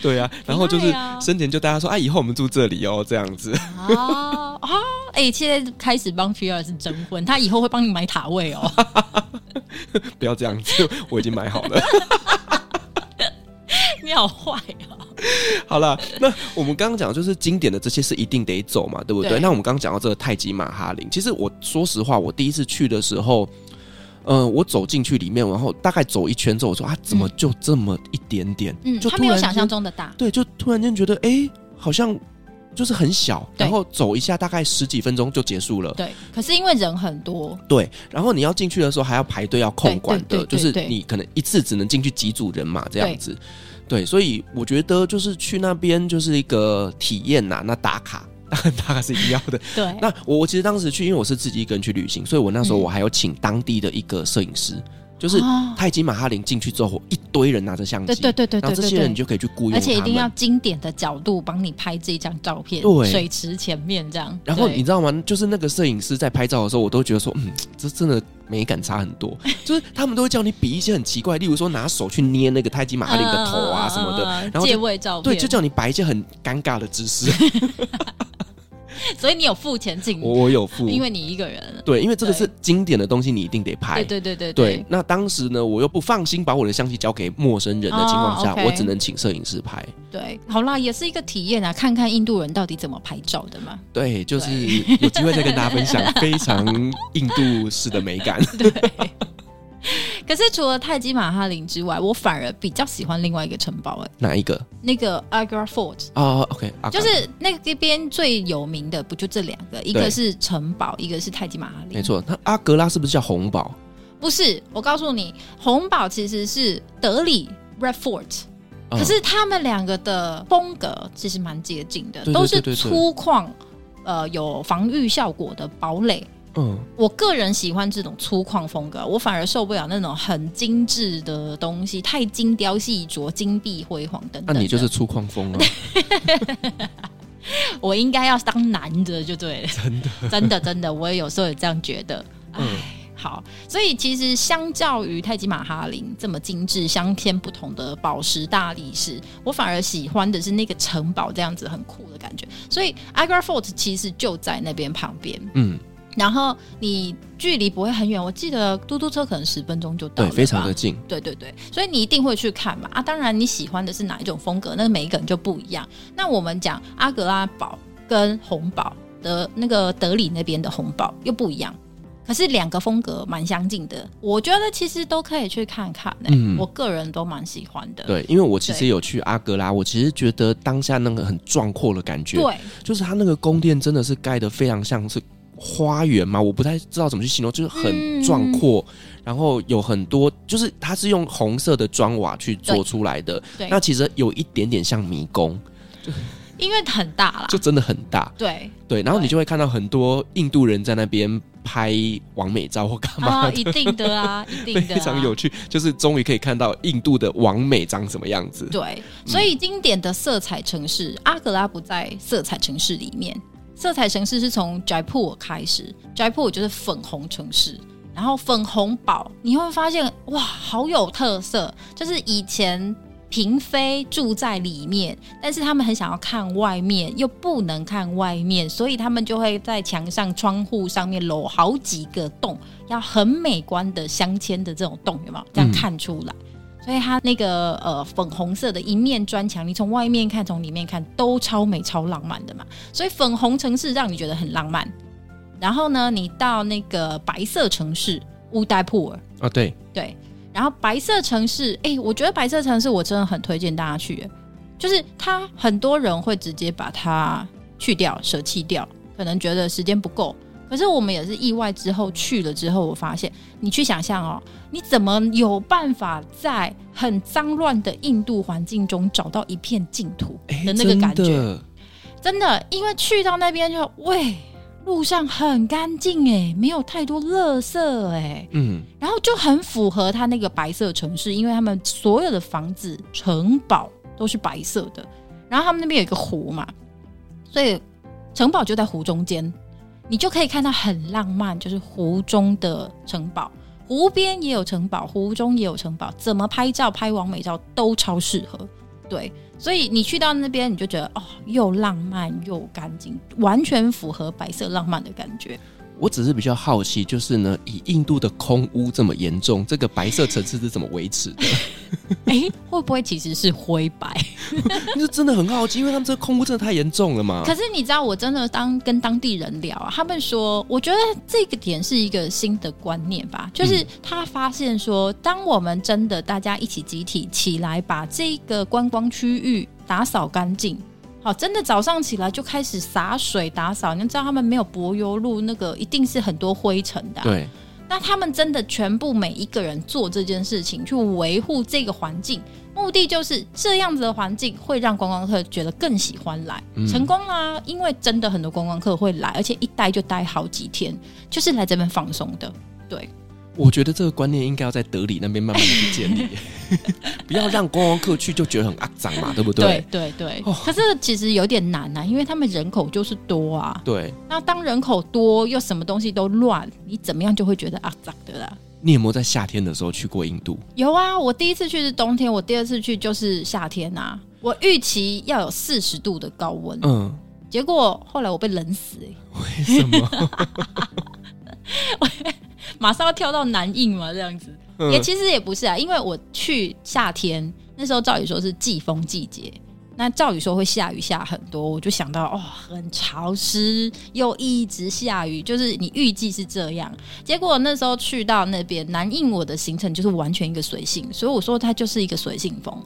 对啊，然后就是生前就大家说，啊，以后我们住这里哦，这样子。啊啊！哎、欸，现在开始帮菲尔是征婚，他以后会帮你买塔位哦。不要这样子，我已经买好了。你好坏啊！好了，那我们刚刚讲的就是经典的这些是一定得走嘛，对不对？对，那我们刚刚讲到这个太极马哈林，其实我说实话，我第一次去的时候，嗯、呃，我走进去里面，然后大概走一圈之后，我说啊，怎么就这么一点点？嗯，就他没有想象中的大，对，就突然间觉得，哎、欸，好像就是很小，然后走一下，大概十几分钟就结束了。对，可是因为人很多，对，然后你要进去的时候还要排队要控管的，就是你可能一次只能进去几组人嘛，这样子。对，所以我觉得就是去那边就是一个体验呐、啊。那打卡，当然打卡是一样的。对，那我我其实当时去，因为我是自己一个人去旅行，所以我那时候我还有请当地的一个摄影师。嗯就是泰姬玛哈林进去之后，一堆人拿着相机，对对对对，然后这些人你就可以去雇佣，而且一定要经典的角度帮你拍这张照片，对，水池前面这样。然后你知道吗？就是那个摄影师在拍照的时候，我都觉得说，嗯，这真的美感差很多。就是他们都会叫你比一些很奇怪，例如说拿手去捏那个泰姬玛哈林的头啊什么的，然后借位照片，对，就叫你摆一些很尴尬的姿势。所以你有付钱进，我我有付，因为你一个人。对，因为这个是经典的东西，你一定得拍。对对对对对。那当时呢，我又不放心把我的相机交给陌生人的情况下，我只能请摄影师拍。对，好啦，也是一个体验啊，看看印度人到底怎么拍照的嘛。对，就是有机会再跟大家分享非常印度式的美感。对。可是除了泰姬玛哈林之外，我反而比较喜欢另外一个城堡。哎，哪一个？那个 Agra Fort 啊，OK，就是那边最有名的，不就这两个？一个是城堡，一个是泰姬玛哈林。没错，那阿格拉是不是叫红堡？不是，我告诉你，红堡其实是德里 Red Fort，可是他们两个的风格其实蛮接近的，都是粗犷，呃，有防御效果的堡垒。嗯，我个人喜欢这种粗犷风格，我反而受不了那种很精致的东西，太精雕细琢、金碧辉煌等等。那你就是粗犷风了。我应该要当男的就对了。真的，真的，真的，我也有时候也这样觉得。哎、嗯，好，所以其实相较于泰姬玛哈林这么精致、相偏不同的宝石大理石，我反而喜欢的是那个城堡这样子很酷的感觉。所以 Agra Fort 其实就在那边旁边。嗯。然后你距离不会很远，我记得嘟嘟车可能十分钟就到了，对，非常的近。对对对，所以你一定会去看嘛啊！当然你喜欢的是哪一种风格，那每一个人就不一样。那我们讲阿格拉堡跟红堡的那个德里那边的红堡又不一样，可是两个风格蛮相近的，我觉得其实都可以去看看、欸。嗯，我个人都蛮喜欢的。对，因为我其实有去阿格拉，我其实觉得当下那个很壮阔的感觉，对，就是它那个宫殿真的是盖的非常像是花园嘛，我不太知道怎么去形容，就是很壮阔，嗯、然后有很多，就是它是用红色的砖瓦去做出来的。对，那其实有一点点像迷宫。因为很大啦，就真的很大。对对，然后你就会看到很多印度人在那边拍完美照或干嘛、哦、一定的啊，一定的、啊，非常有趣。就是终于可以看到印度的完美长什么样子。对，所以经典的色彩城市、嗯、阿格拉不在色彩城市里面。色彩城市是从 Jaipur 开始，Jaipur 就是粉红城市，然后粉红堡你会发现哇，好有特色，就是以前。嫔妃住在里面，但是他们很想要看外面，又不能看外面，所以他们就会在墙上、窗户上面镂好几个洞，要很美观的镶嵌的这种洞，有没有？这样看出来。嗯、所以它那个呃粉红色的一面砖墙，你从外面看、从里面看都超美、超浪漫的嘛。所以粉红城市让你觉得很浪漫。然后呢，你到那个白色城市乌代普尔啊，对对。然后白色城市，哎、欸，我觉得白色城市我真的很推荐大家去，就是它很多人会直接把它去掉、舍弃掉，可能觉得时间不够。可是我们也是意外之后去了之后，我发现你去想象哦，你怎么有办法在很脏乱的印度环境中找到一片净土的那个感觉？欸、真的，真的，因为去到那边就喂。路上很干净哎，没有太多垃圾哎，嗯，然后就很符合他那个白色城市，因为他们所有的房子城堡都是白色的，然后他们那边有一个湖嘛，所以城堡就在湖中间，你就可以看到很浪漫，就是湖中的城堡，湖边也有城堡，湖中也有城堡，怎么拍照拍完美照都超适合，对。所以你去到那边，你就觉得哦，又浪漫又干净，完全符合白色浪漫的感觉。我只是比较好奇，就是呢，以印度的空污这么严重，这个白色层次是怎么维持的？哎、欸，会不会其实是灰白？你是真的很好奇，因为他们这个空污真的太严重了嘛。可是你知道，我真的当跟当地人聊啊，他们说，我觉得这个点是一个新的观念吧，就是他发现说，当我们真的大家一起集体起来，把这个观光区域打扫干净。哦，真的早上起来就开始洒水打扫，你知道他们没有柏油路，那个一定是很多灰尘的啊。对，那他们真的全部每一个人做这件事情，去维护这个环境，目的就是这样子的环境会让观光客觉得更喜欢来，嗯，成功啦！因为真的很多观光客会来，而且一待就待好几天，就是来这边放松的。对。我觉得这个观念应该要在德里那边慢慢的去建立，不要让观光客去就觉得很肮脏嘛，对不对？对对对。哦、可是其实有点难啊，因为他们人口就是多啊。对。那当人口多又什么东西都乱，你怎么样就会觉得肮脏的啦。你有没有在夏天的时候去过印度？有啊，我第一次去是冬天，我第二次去就是夏天啊。我预期要有四十度的高温，嗯，结果后来我被冷死、欸。为什么？马上要跳到南印嘛，这样子也其实也不是啊，因为我去夏天那时候，照理说是季风季节，那照理说会下雨下很多，我就想到哦，很潮湿又一直下雨，就是你预计是这样，结果那时候去到那边南印，我的行程就是完全一个随性，所以我说它就是一个随性风。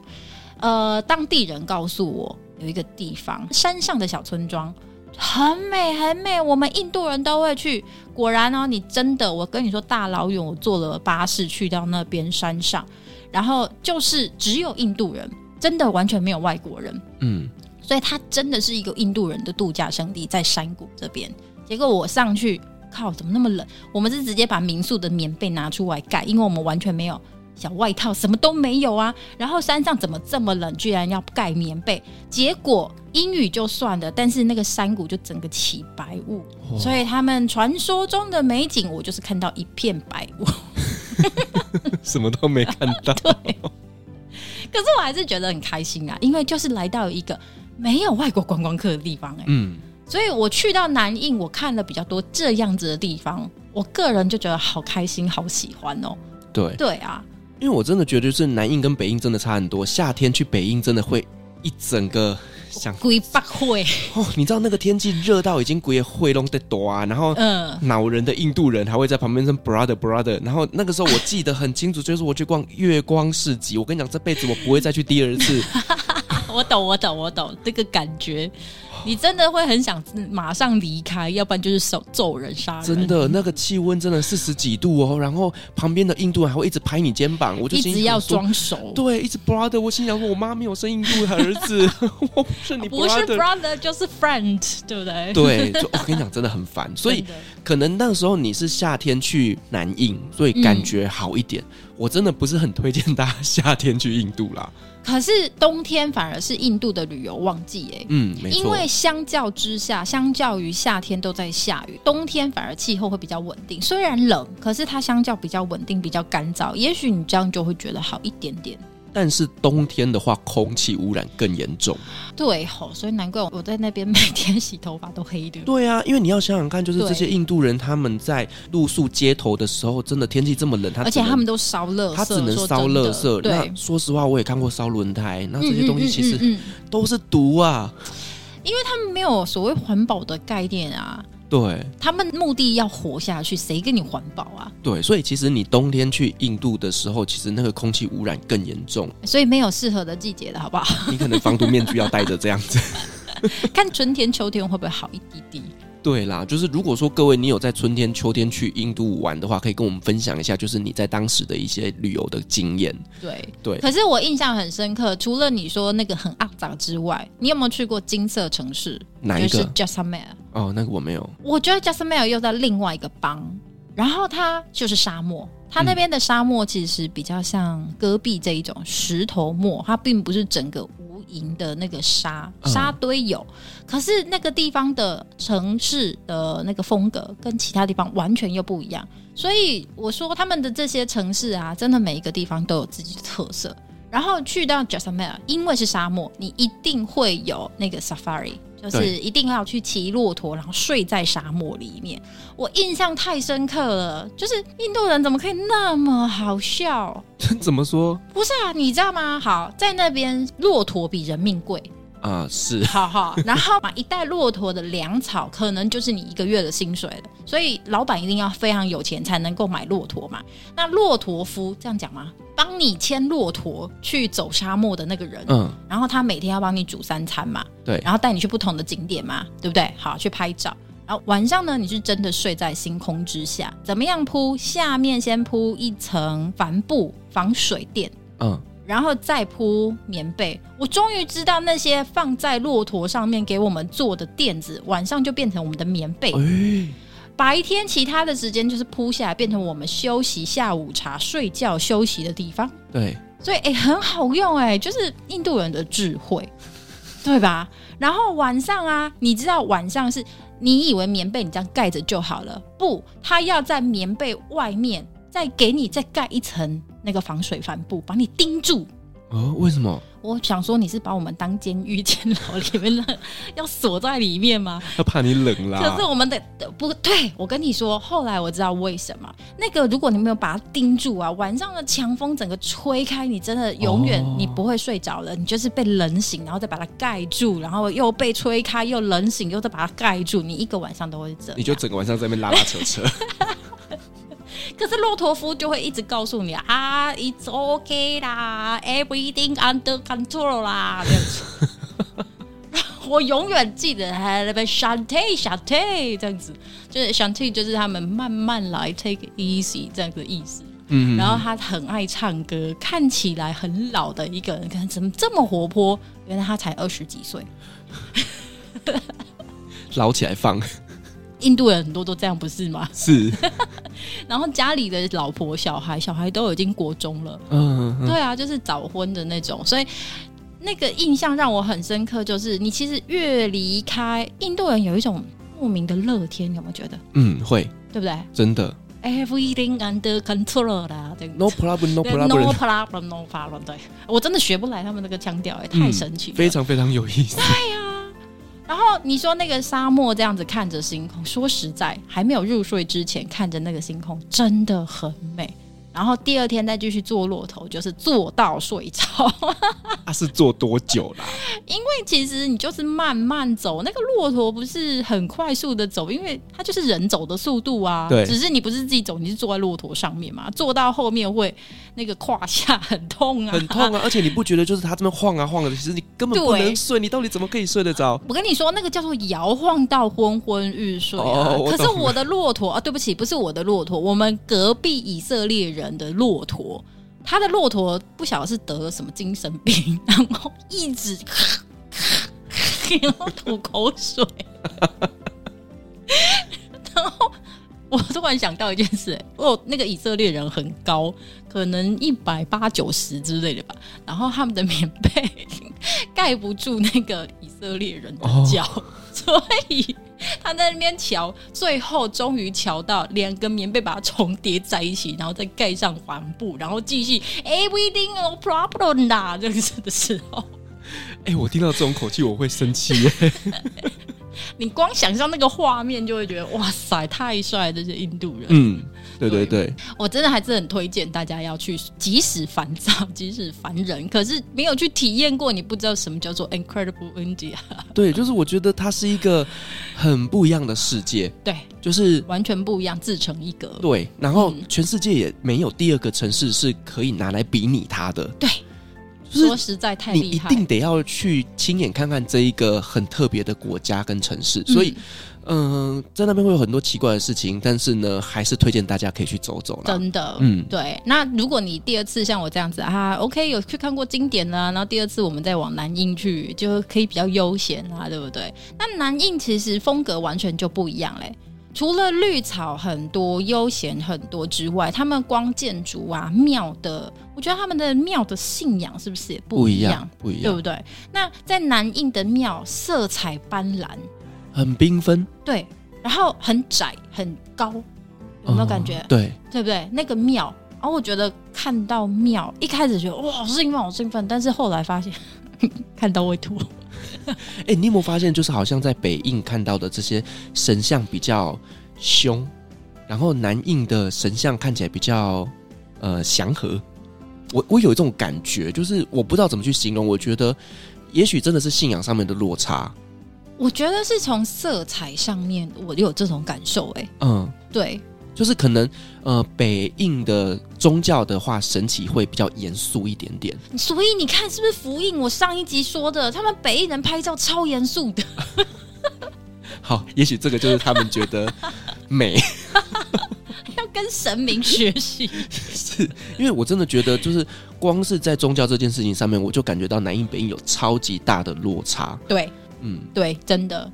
呃，当地人告诉我有一个地方山上的小村庄。很美很美，我们印度人都会去。果然哦，你真的，我跟你说，大老远我坐了巴士去到那边山上，然后就是只有印度人，真的完全没有外国人。嗯，所以它真的是一个印度人的度假胜地，在山谷这边。结果我上去，靠，怎么那么冷？我们是直接把民宿的棉被拿出来盖，因为我们完全没有。小外套什么都没有啊，然后山上怎么这么冷，居然要盖棉被？结果阴雨就算了，但是那个山谷就整个起白雾，所以他们传说中的美景，我就是看到一片白雾，什么都没看到。对，可是我还是觉得很开心啊，因为就是来到一个没有外国观光客的地方，欸，哎，嗯，所以我去到南印，我看了比较多这样子的地方，我个人就觉得好开心，好喜欢哦。对，对啊。因为我真的觉得，就是南印跟北印真的差很多。夏天去北印真的会一整个想鬼八会哦，你知道那个天气热到已经鬼会弄得多啊，然后嗯，恼人的印度人还会在旁边说 brother brother，然后那个时候我记得很清楚，就是我去逛月光市集，我跟你讲，这辈子我不会再去第二次。我懂，我懂，我懂这个感觉。你真的会很想马上离开，要不然就是手揍人杀人。真的，那个气温真的四十几度哦，然后旁边的印度人还会一直拍你肩膀，我就一直要装熟。对，一直 brother。我心想说，我妈没有生印度的儿子，我不是你 brother，不是 brother 就是 friend，对不对？对，就我跟你讲，真的很烦。所以可能那时候你是夏天去南印，所以感觉好一点。嗯、我真的不是很推荐大家夏天去印度啦。可是冬天反而是印度的旅游旺季哎，嗯，没错。因为相较之下，相较于夏天都在下雨，冬天反而气候会比较稳定。虽然冷，可是它相较比较稳定，比较干燥。也许你这样就会觉得好一点点。但是冬天的话，空气污染更严重。对吼，所以难怪我在那边每天洗头发都黑的。对啊，因为你要想想看，就是这些印度人他们在露宿街头的时候，真的天气这么冷，他而且他们都烧垃圾，他只能烧热色。对，那说实话，我也看过烧轮胎，那这些东西其实都是毒啊，因为他们没有所谓环保的概念啊。对，他们目的要活下去，谁跟你环保啊？对，所以其实你冬天去印度的时候，其实那个空气污染更严重，所以没有适合的季节的好不好？你可能防毒面具要戴着这样子，看春天、秋天会不会好一滴滴。对啦，就是如果说各位你有在春天、秋天去印度玩的话，可以跟我们分享一下，就是你在当时的一些旅游的经验。对对。可是我印象很深刻，除了你说那个很肮脏之外，你有没有去过金色城市？哪一个？就是 Jaisalmer。哦，那个我没有。我觉得 Jaisalmer 又在另外一个邦，然后它就是沙漠。它那边的沙漠其实比较像戈壁这一种石头漠，它并不是整个。无垠的那个沙沙堆有，嗯、可是那个地方的城市的那个风格跟其他地方完全又不一样，所以我说他们的这些城市啊，真的每一个地方都有自己的特色。然后去到 Jaisalmer，因为是沙漠，你一定会有那个 safari。就是一定要去骑骆驼，然后睡在沙漠里面。我印象太深刻了，就是印度人怎么可以那么好笑？怎么说？不是啊，你知道吗？好，在那边骆驼比人命贵。啊，是，好好，然后买一袋骆驼的粮草，可能就是你一个月的薪水了。所以老板一定要非常有钱才能够买骆驼嘛。那骆驼夫这样讲吗？帮你牵骆驼去走沙漠的那个人，嗯，然后他每天要帮你煮三餐嘛，对，然后带你去不同的景点嘛，对不对？好，去拍照。然后晚上呢，你是真的睡在星空之下，怎么样铺？下面先铺一层帆布防水垫，嗯。然后再铺棉被，我终于知道那些放在骆驼上面给我们做的垫子，晚上就变成我们的棉被。欸、白天其他的时间就是铺下来，变成我们休息、下午茶、睡觉、休息的地方。对，所以哎，很好用哎，就是印度人的智慧，对吧？然后晚上啊，你知道晚上是你以为棉被你这样盖着就好了，不，他要在棉被外面再给你再盖一层。那个防水帆布把你钉住，哦，为什么？我想说你是把我们当监狱监牢 里面的，要锁在里面吗？他怕你冷啦。可是我们的不对，我跟你说，后来我知道为什么。那个如果你没有把它钉住啊，晚上的强风整个吹开，你真的永远你不会睡着了，哦、你就是被冷醒，然后再把它盖住，然后又被吹开，又冷醒，又再把它盖住，你一个晚上都会这样。你就整个晚上在那边拉拉扯扯。可是骆驼夫就会一直告诉你啊，It's okay 啦，Everything under control 啦，这样子。我永远记得还那边 “shanty shanty” 这样子，就是 “shanty” 就是他们慢慢来，Take easy 这样的意思。嗯，然后他很爱唱歌，看起来很老的一个人，看怎么这么活泼？原来他才二十几岁，捞起来放。印度人很多都这样，不是吗？是。然后家里的老婆、小孩，小孩都已经国中了。嗯，嗯，对啊，就是早婚的那种。所以那个印象让我很深刻，就是你其实越离开印度人，有一种莫名的乐天，有没有觉得？嗯，会，对不对？真的。Everything under control 啦，对。No problem，No problem，No problem，No problem。对，我真的学不来他们那个腔调，哎，太神奇了，非常非常有意思。对呀。然后你说那个沙漠这样子看着星空，说实在，还没有入睡之前看着那个星空真的很美。然后第二天再继续坐骆驼，就是坐到睡着。啊，是坐多久啦？因为其实你就是慢慢走，那个骆驼不是很快速的走，因为它就是人走的速度啊。对，只是你不是自己走，你是坐在骆驼上面嘛，坐到后面会那个胯下很痛啊，很痛啊！而且你不觉得就是它这么晃啊晃的，其实你根本不能睡，你到底怎么可以睡得着？我跟你说，那个叫做摇晃到昏昏欲睡啊。哦，可是我的骆驼啊，对不起，不是我的骆驼，我们隔壁以色列人。的骆驼，他的骆驼不晓得是得了什么精神病，然后一直然后吐口水，我突然想到一件事，哦，那个以色列人很高，可能一百八九十之类的吧，然后他们的棉被盖不住那个以色列人的脚，哦、所以。他在那边瞧，最后终于瞧到两个棉被把它重叠在一起，然后再盖上帆布，然后继续 everything no problem 啦，这个的时候，哎、欸，我听到这种口气我会生气耶。你光想象那个画面，就会觉得哇塞，太帅！这些印度人，嗯，对对对，对，我真的还是很推荐大家要去，即使烦躁，即使烦人，可是没有去体验过，你不知道什么叫做 Incredible India。对，就是我觉得它是一个很不一样的世界，对，就是完全不一样，自成一格。对，然后全世界也没有第二个城市是可以拿来比拟它的。对。说实在太厉害，你一定得要去亲眼看看这一个很特别的国家跟城市。所以，嗯、呃，在那边会有很多奇怪的事情，但是呢，还是推荐大家可以去走走。真的，嗯，对。那如果你第二次像我这样子啊，OK，有去看过经典呢，然后第二次我们再往南印去，就可以比较悠闲啊，对不对？那南印其实风格完全就不一样嘞。除了绿草很多、悠闲很多之外，他们光建筑啊、庙的，我觉得他们的庙的信仰是不是也不一样？不一样，对不对？那在南印的庙，色彩斑斓，很缤纷，对，然后很窄很高，有没有感觉？哦、对，对不对？那个庙，然后我觉得看到庙，一开始觉得哇，好兴奋，好兴奋，但是后来发现 看到会吐。哎、欸，你有没有发现，就是好像在北印看到的这些神像比较凶，然后南印的神像看起来比较呃祥和。我我有一种感觉，就是我不知道怎么去形容。我觉得也许真的是信仰上面的落差。我觉得是从色彩上面，我有这种感受、欸。哎，嗯，对。就是可能，呃，北印的宗教的话，神奇会比较严肃一点点。所以你看，是不是福印？我上一集说的，他们北印人拍照超严肃的。好，也许这个就是他们觉得美，要跟神明学习。是因为我真的觉得，就是光是在宗教这件事情上面，我就感觉到南印北印有超级大的落差。对，嗯，对，真的。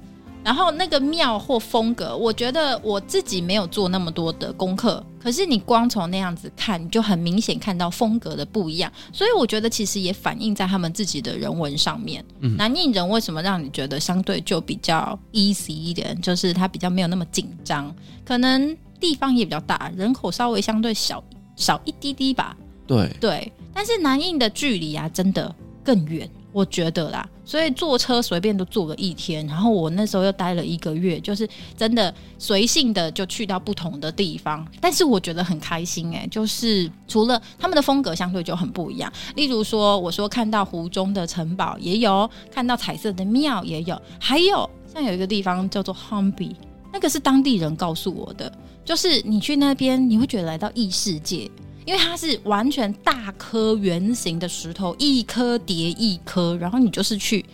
然后那个庙或风格，我觉得我自己没有做那么多的功课，可是你光从那样子看，你就很明显看到风格的不一样。所以我觉得其实也反映在他们自己的人文上面。嗯，南印人为什么让你觉得相对就比较 easy 一点？就是他比较没有那么紧张，可能地方也比较大，人口稍微相对小少一滴滴吧。对对，但是南印的距离啊，真的更远。我觉得啦，所以坐车随便都坐了一天，然后我那时候又待了一个月，就是真的随性的就去到不同的地方，但是我觉得很开心哎、就是除了他们的风格相对就很不一样，例如说我说看到湖中的城堡也有，看到彩色的庙也有，还有像有一个地方叫做 Humby，那个是当地人告诉我的，就是你去那边你会觉得来到异世界。因为它是完全大颗圆形的石头，一颗叠一颗，然后你就是去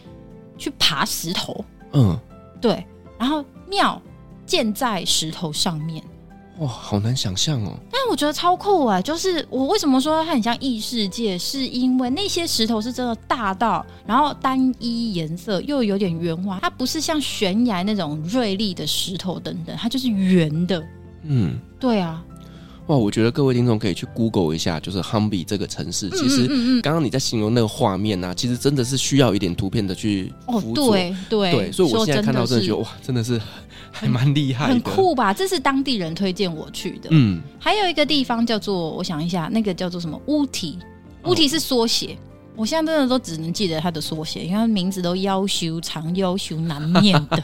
去爬石头，嗯，对，然后庙建在石头上面，哇，好难想象哦。但我觉得超酷啊！就是我为什么说它很像异世界，是因为那些石头是真的大到，然后单一颜色又有点圆滑，它不是像悬崖那种锐利的石头等等，它就是圆的，嗯，对啊。哇，我觉得各位听众可以去 Google 一下，就是 Humby 这个城市。其实刚刚你在形容那个画面呢、啊，其实真的是需要一点图片的去。哦，对对对，所以我现在看到真的觉得哇，真的是还蛮厉害的，很酷吧？这是当地人推荐我去的。嗯，还有一个地方叫做，我想一下，那个叫做什么？乌提，乌提是缩写。哦、我现在真的都只能记得它的缩写，因为名字都要求长要求难念的。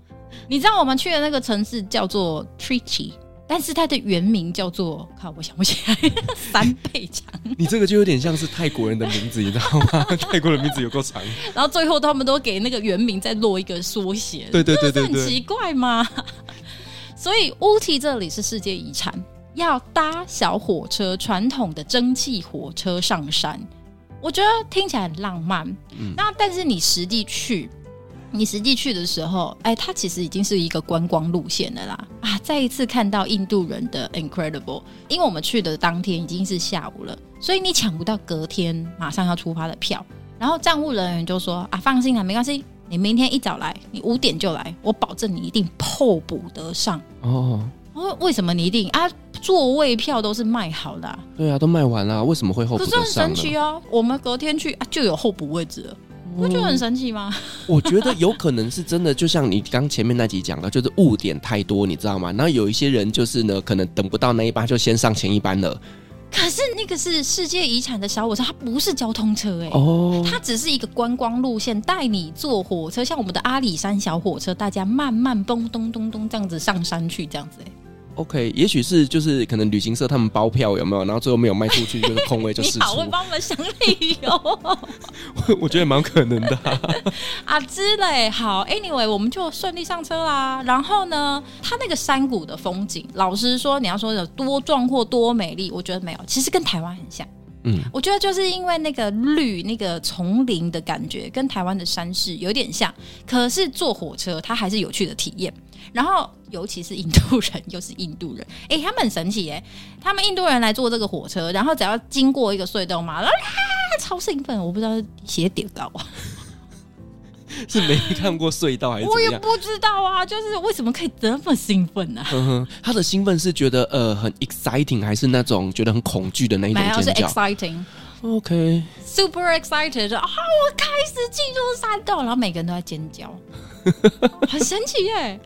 你知道我们去的那个城市叫做 Trichy。但是它的原名叫做，靠，我想不起来，三倍长。你这个就有点像是泰国人的名字，你知道吗？泰国人的名字有够长。然后最后他们都给那个原名再落一个缩写，对对对对，很奇怪吗？所以乌提这里是世界遗产，要搭小火车，传统的蒸汽火车上山，我觉得听起来很浪漫。嗯，那但是你实际去。你实际去的时候，哎，它其实已经是一个观光路线的啦！啊，再一次看到印度人的 incredible，因为我们去的当天已经是下午了，所以你抢不到隔天马上要出发的票。然后站务人员就说：“啊，放心啦，没关系，你明天一早来，你五点就来，我保证你一定候补得上。”哦，哦，为什么你一定啊？座位票都是卖好的，对啊，都卖完了，为什么会候补得上？可是很神奇哦，我们隔天去啊，就有候补位置了。不就很神奇吗？我觉得有可能是真的，就像你刚前面那集讲的，就是误点太多，你知道吗？然后有一些人就是呢，可能等不到那一班，就先上前一班了。可是那个是世界遗产的小火车，它不是交通车哎、欸，哦，它只是一个观光路线，带你坐火车，像我们的阿里山小火车，大家慢慢咚咚咚咚这样子上山去，这样子哎、欸。OK，也许是就是可能旅行社他们包票有没有，然后最后没有卖出去，就是空位就释出。你好会帮我们想理由，我觉得蛮可能的啊，啊之类。好，Anyway，我们就顺利上车啦。然后呢，它那个山谷的风景，老实说，你要说有多壮阔、多美丽，我觉得没有。其实跟台湾很像。我觉得就是因为那个绿、那个丛林的感觉，跟台湾的山势有点像。可是坐火车，它还是有趣的体验。然后，尤其是印度人，又是印度人，哎、他们很神奇哎，他们印度人来坐这个火车，然后只要经过一个隧道嘛，啊，超兴奋！我不知道鞋底高，是没看过隧道还是？我也不知道啊，就是为什么可以这么兴奋呢、啊？嗯哼，他的兴奋是觉得呃很 exciting，还是那种觉得很恐惧的那一种尖叫？是 exciting。OK，super excited 啊！我开始进入山洞，然后每个人都在尖叫，很神奇耶。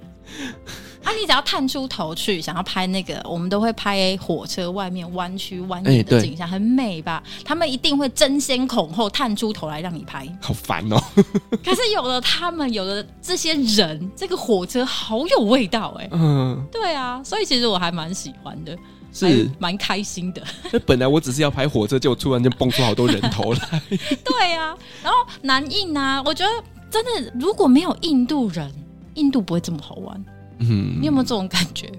啊！你只要探出头去，想要拍那个，我们都会拍火车外面弯曲蜿蜒的景象，欸，很美吧？他们一定会争先恐后探出头来让你拍，好烦哦。可是有了他们，有了这些人，这个火车好有味道哎。嗯，对啊，所以其实我还蛮喜欢的，是蛮开心的。那本来我只是要拍火车，结果突然间蹦出好多人头来。对啊，然后南印啊，我觉得真的如果没有印度人。印度不会这么好玩，嗯，你有没有这种感觉？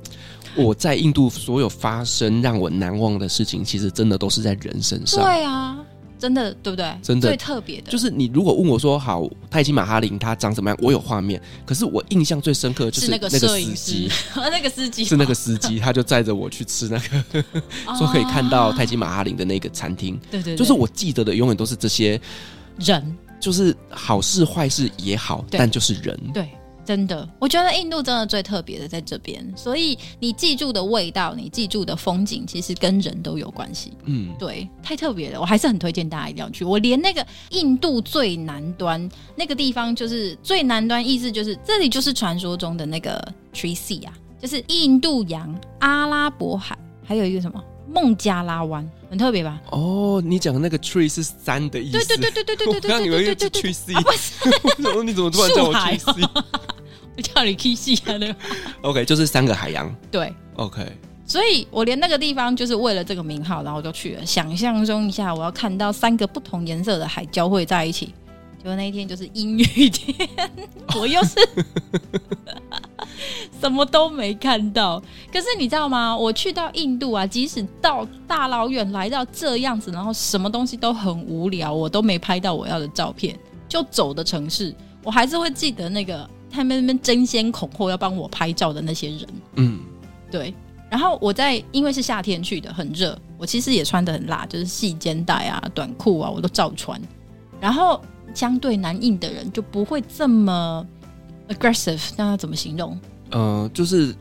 我在印度所有发生让我难忘的事情，其实真的都是在人身上。对啊，真的对不对？真的最特别的，就是你如果问我说，好，泰姬玛哈林他长怎么样？我有画面，可是我印象最深刻就是那个摄影师，那个司机是那个司机，他就载着我去吃那个，说可以看到泰姬玛哈林的那个餐厅。对，对对，就是我记得的永远都是这些人，就是好事坏事也好，但就是人，对。真的，我觉得印度真的最特别的在这边，所以你记住的味道，你记住的风景，其实跟人都有关系。嗯，对，太特别了，我还是很推荐大家一定要去。我连那个印度最南端那个地方，就是最南端，意思就是这里就是传说中的那个 Tree Sea 啊，就是印度洋、阿拉伯海，还有一个什么孟加拉湾，很特别吧？哦，你讲的那个 Tree 是山的意思？对对对对对对对对对。Tree 不是？你怎么突然叫我 Tree 我 叫你 K C 啊，对 OK，就是三个海洋。对，OK。所以我连那个地方就是为了这个名号，然后我就去了。想象中一下，我要看到三个不同颜色的海交汇在一起，结果那一天就是阴雨天，我又是什么都没看到。可是你知道吗？我去到印度啊，即使到大老远来到这样子，然后什么东西都很无聊，我都没拍到我要的照片，就走的城市，我还是会记得那个。他们那边争先恐后要帮我拍照的那些人，嗯，对。然后我在因为是夏天去的，很热，我其实也穿的很辣，就是细肩带啊、短裤啊，我都照穿。然后相对南印的人就不会这么 aggressive，那要怎么形容？嗯、呃，就是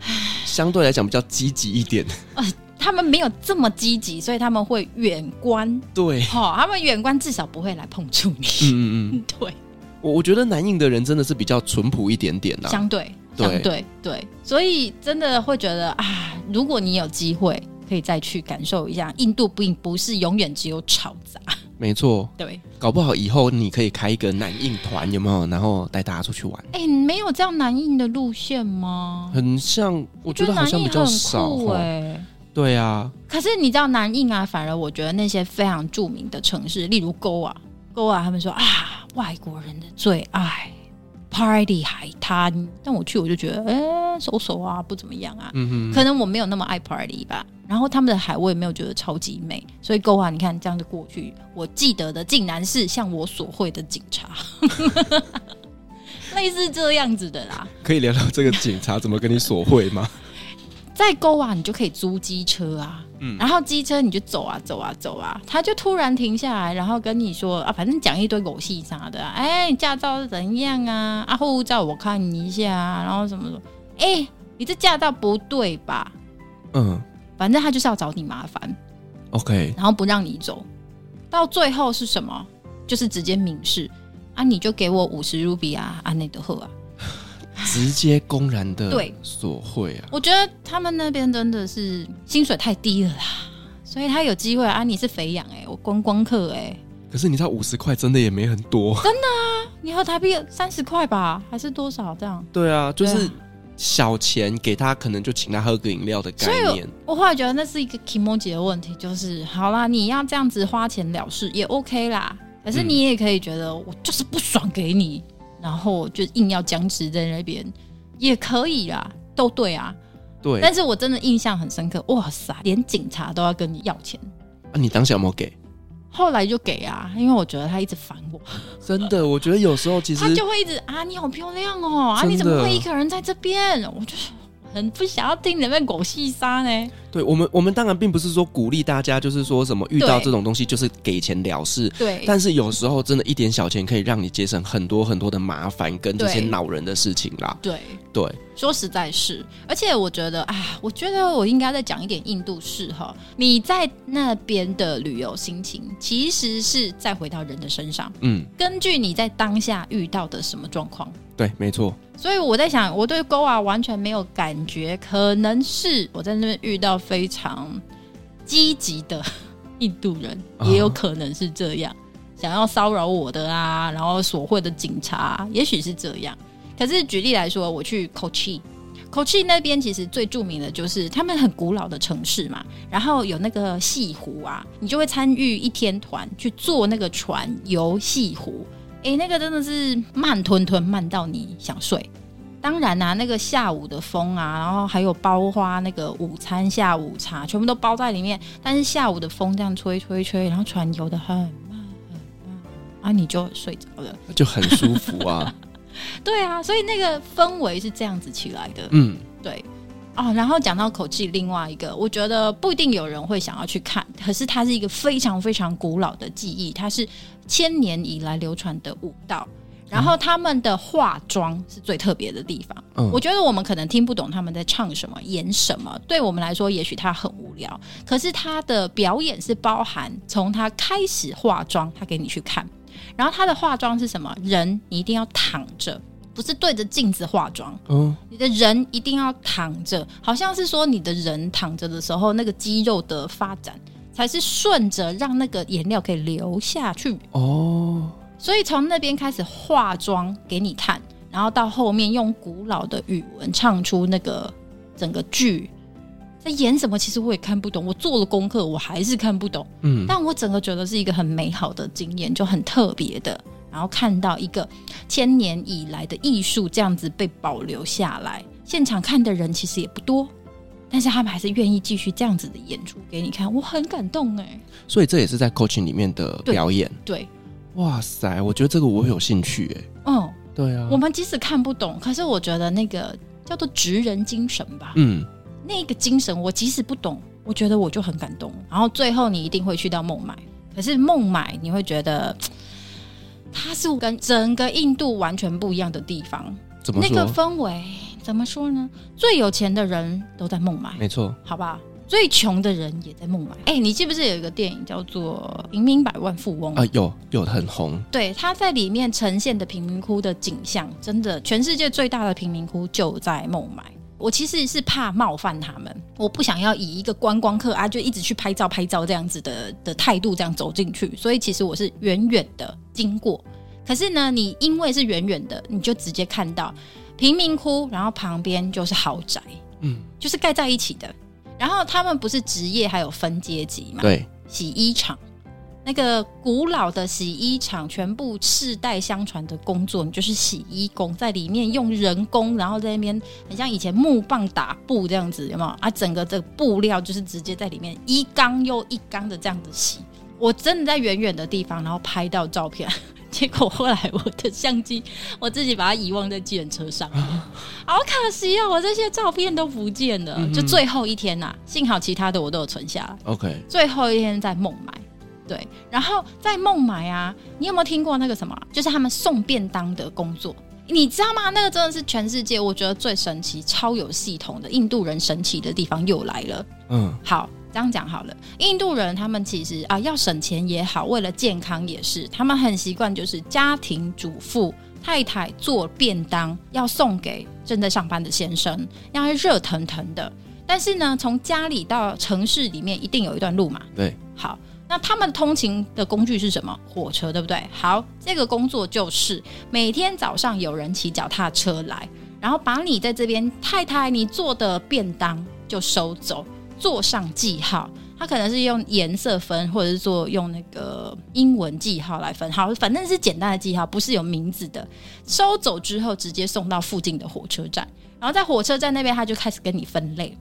相对来讲比较积极一点。呃，他们没有这么积极，所以他们会远观。对，好、哦，他们远观至少不会来碰触你。嗯嗯嗯，对。我我觉得南印的人真的是比较淳朴一点点啊，相对，相对对，所以真的会觉得啊，如果你有机会可可以再去感受一下，印度并不是永远只有吵杂。没错，对，搞不好以后你可以开一个南印团，有没有？然后带大家出去玩。哎、欸，没有这样南印的路线吗？很像，我觉得好像比较少哎、欸。对啊，可是你知道南印啊，反而我觉得那些非常著名的城市，例如 Goa。Goa 他们说啊，外国人的最爱 Party 海滩，但我去我就觉得，哎、欸，熟熟啊，不怎么样啊。可能我没有那么爱 Party 吧。然后他们的海我也没有觉得超级美，所以 Goa 你看这样子过去，我记得的竟然是像我所会的警察，类似这样子的啦。可以聊聊这个警察怎么跟你索贿吗？在 Goa 你就可以租机车啊。嗯，然后机车你就走啊走啊走啊，他就突然停下来，然后跟你说啊，反正讲一堆狗屁啥的，哎，驾照是怎样啊？啊，护照我看一下，啊然后什么什么，哎，你这驾照不对吧？嗯，反正他就是要找你麻烦，OK，然后不让你走，到最后是什么？就是直接明示啊，你就给我五十卢比啊，安内德赫啊。直接公然的对索贿啊！我觉得他们那边真的是薪水太低了啦，所以他有机会啊！你是肥羊哎，我观光客哎。可是你知道五十块真的也没很多，真的啊！你和台币三十块吧，还是多少这样？对啊，就是小钱给他，可能就请他喝个饮料的概念。我后来觉得那是一个 kimoji 的问题，就是好啦，你要这样子花钱了事也 OK 啦，可是你也可以觉得我就是不爽给你。然后就硬要僵持在那边，也可以啊，都对啊，对。但是我真的印象很深刻，哇塞，连警察都要跟你要钱。啊，你当时有没有给？后来就给啊，因为我觉得他一直烦我。真的，我觉得有时候其实他就会一直啊，你好漂亮哦，啊，你怎么会一个人在这边？我就很不想要听你们狗戏沙呢。对我们，我们当然并不是说鼓励大家，就是说什么遇到这种东西就是给钱了事。对。但是有时候真的一点小钱可以让你节省很多很多的麻烦跟这些恼人的事情啦。对对，说实在是，而且我觉得啊，我觉得我应该再讲一点印度事哈。你在那边的旅游心情，其实是再回到人的身上。嗯。根据你在当下遇到的什么状况。对，没错。所以我在想，我对 Goa 完全没有感觉，可能是我在那边遇到非常积极的印度人，也有可能是这样，想要骚扰我的啊，然后索贿的警察，也许是这样。可是举例来说，我去 Kochi，Kochi 那边其实最著名的就是他们很古老的城市嘛，然后有那个西湖啊，你就会参与一天团去坐那个船游西湖。哎、欸，那个真的是慢吞吞，慢到你想睡。当然啊，那个下午的风啊，然后还有包花那个午餐、下午茶，全部都包在里面。但是下午的风这样吹吹吹，然后船游的很慢很慢，啊，你就睡着了，就很舒服啊。对啊，所以那个氛围是这样子起来的。嗯，对。哦，然后讲到口气，另外一个，我觉得不一定有人会想要去看，可是它是一个非常非常古老的记忆，它是千年以来流传的舞蹈，然后他们的化妆是最特别的地方。嗯，我觉得我们可能听不懂他们在唱什么、演什么，对我们来说，也许他很无聊，可是他的表演是包含从他开始化妆，他给你去看，然后他的化妆是什么？人你一定要躺着。不是对着镜子化妆，嗯，你的人一定要躺着，好像是说你的人躺着的时候，那个肌肉的发展才是顺着让那个颜料可以流下去哦。所以从那边开始化妆给你看，然后到后面用古老的语文唱出那个整个剧在演什么，其实我也看不懂。我做了功课，我还是看不懂。嗯，但我整个觉得是一个很美好的经验，就很特别的。然后看到一个千年以来的艺术这样子被保留下来，现场看的人其实也不多，但是他们还是愿意继续这样子的演出给你看，我很感动哎。所以这也是在 coaching 里面的表演。对，对哇塞，我觉得这个我会有兴趣哎。嗯，对啊。我们即使看不懂，可是我觉得那个叫做职人精神吧，嗯，那个精神我即使不懂，我觉得我就很感动。然后最后你一定会去到孟买，可是孟买你会觉得。它是跟整个印度完全不一样的地方，怎么？那个氛围怎么说呢？最有钱的人都在孟买，没错，好吧？最穷的人也在孟买。哎、欸，你记不记得有一个电影叫做《平民百万富翁》啊？有，有很红。对，他在里面呈现的贫民窟的景象，真的，全世界最大的贫民窟就在孟买。我其实是怕冒犯他们，我不想要以一个观光客啊，就一直去拍照拍照这样子的的态度这样走进去，所以其实我是远远的经过。可是呢，你因为是远远的，你就直接看到贫民窟，然后旁边就是豪宅，嗯，就是盖在一起的。然后他们不是职业还有分阶级嘛？对，洗衣厂。那个古老的洗衣厂，全部世代相传的工作，你就是洗衣工，在里面用人工，然后在那边很像以前木棒打布这样子，有没有啊？整个这个布料就是直接在里面一缸又一缸的这样子洗。我真的在远远的地方，然后拍到照片，结果后来我的相机我自己把它遗忘在计程车上，好可惜啊！我这些照片都不见了。就最后一天呐、啊，幸好其他的我都有存下来。OK，最后一天在孟买。对，然后在孟买啊，你有没有听过那个什么？就是他们送便当的工作，你知道吗？那个真的是全世界我觉得最神奇、超有系统的印度人神奇的地方又来了。嗯，好，这样讲好了。印度人他们其实啊，要省钱也好，为了健康也是，他们很习惯就是家庭主妇太太做便当要送给正在上班的先生，要热腾腾的。但是呢，从家里到城市里面一定有一段路嘛。对，好。那他们通勤的工具是什么？火车，对不对？好，这个工作就是每天早上有人骑脚踏车来，然后把你在这边太太你做的便当就收走，做上记号。他可能是用颜色分，或者是说用那个英文记号来分。好，反正是简单的记号，不是有名字的。收走之后，直接送到附近的火车站，然后在火车站那边，他就开始跟你分类。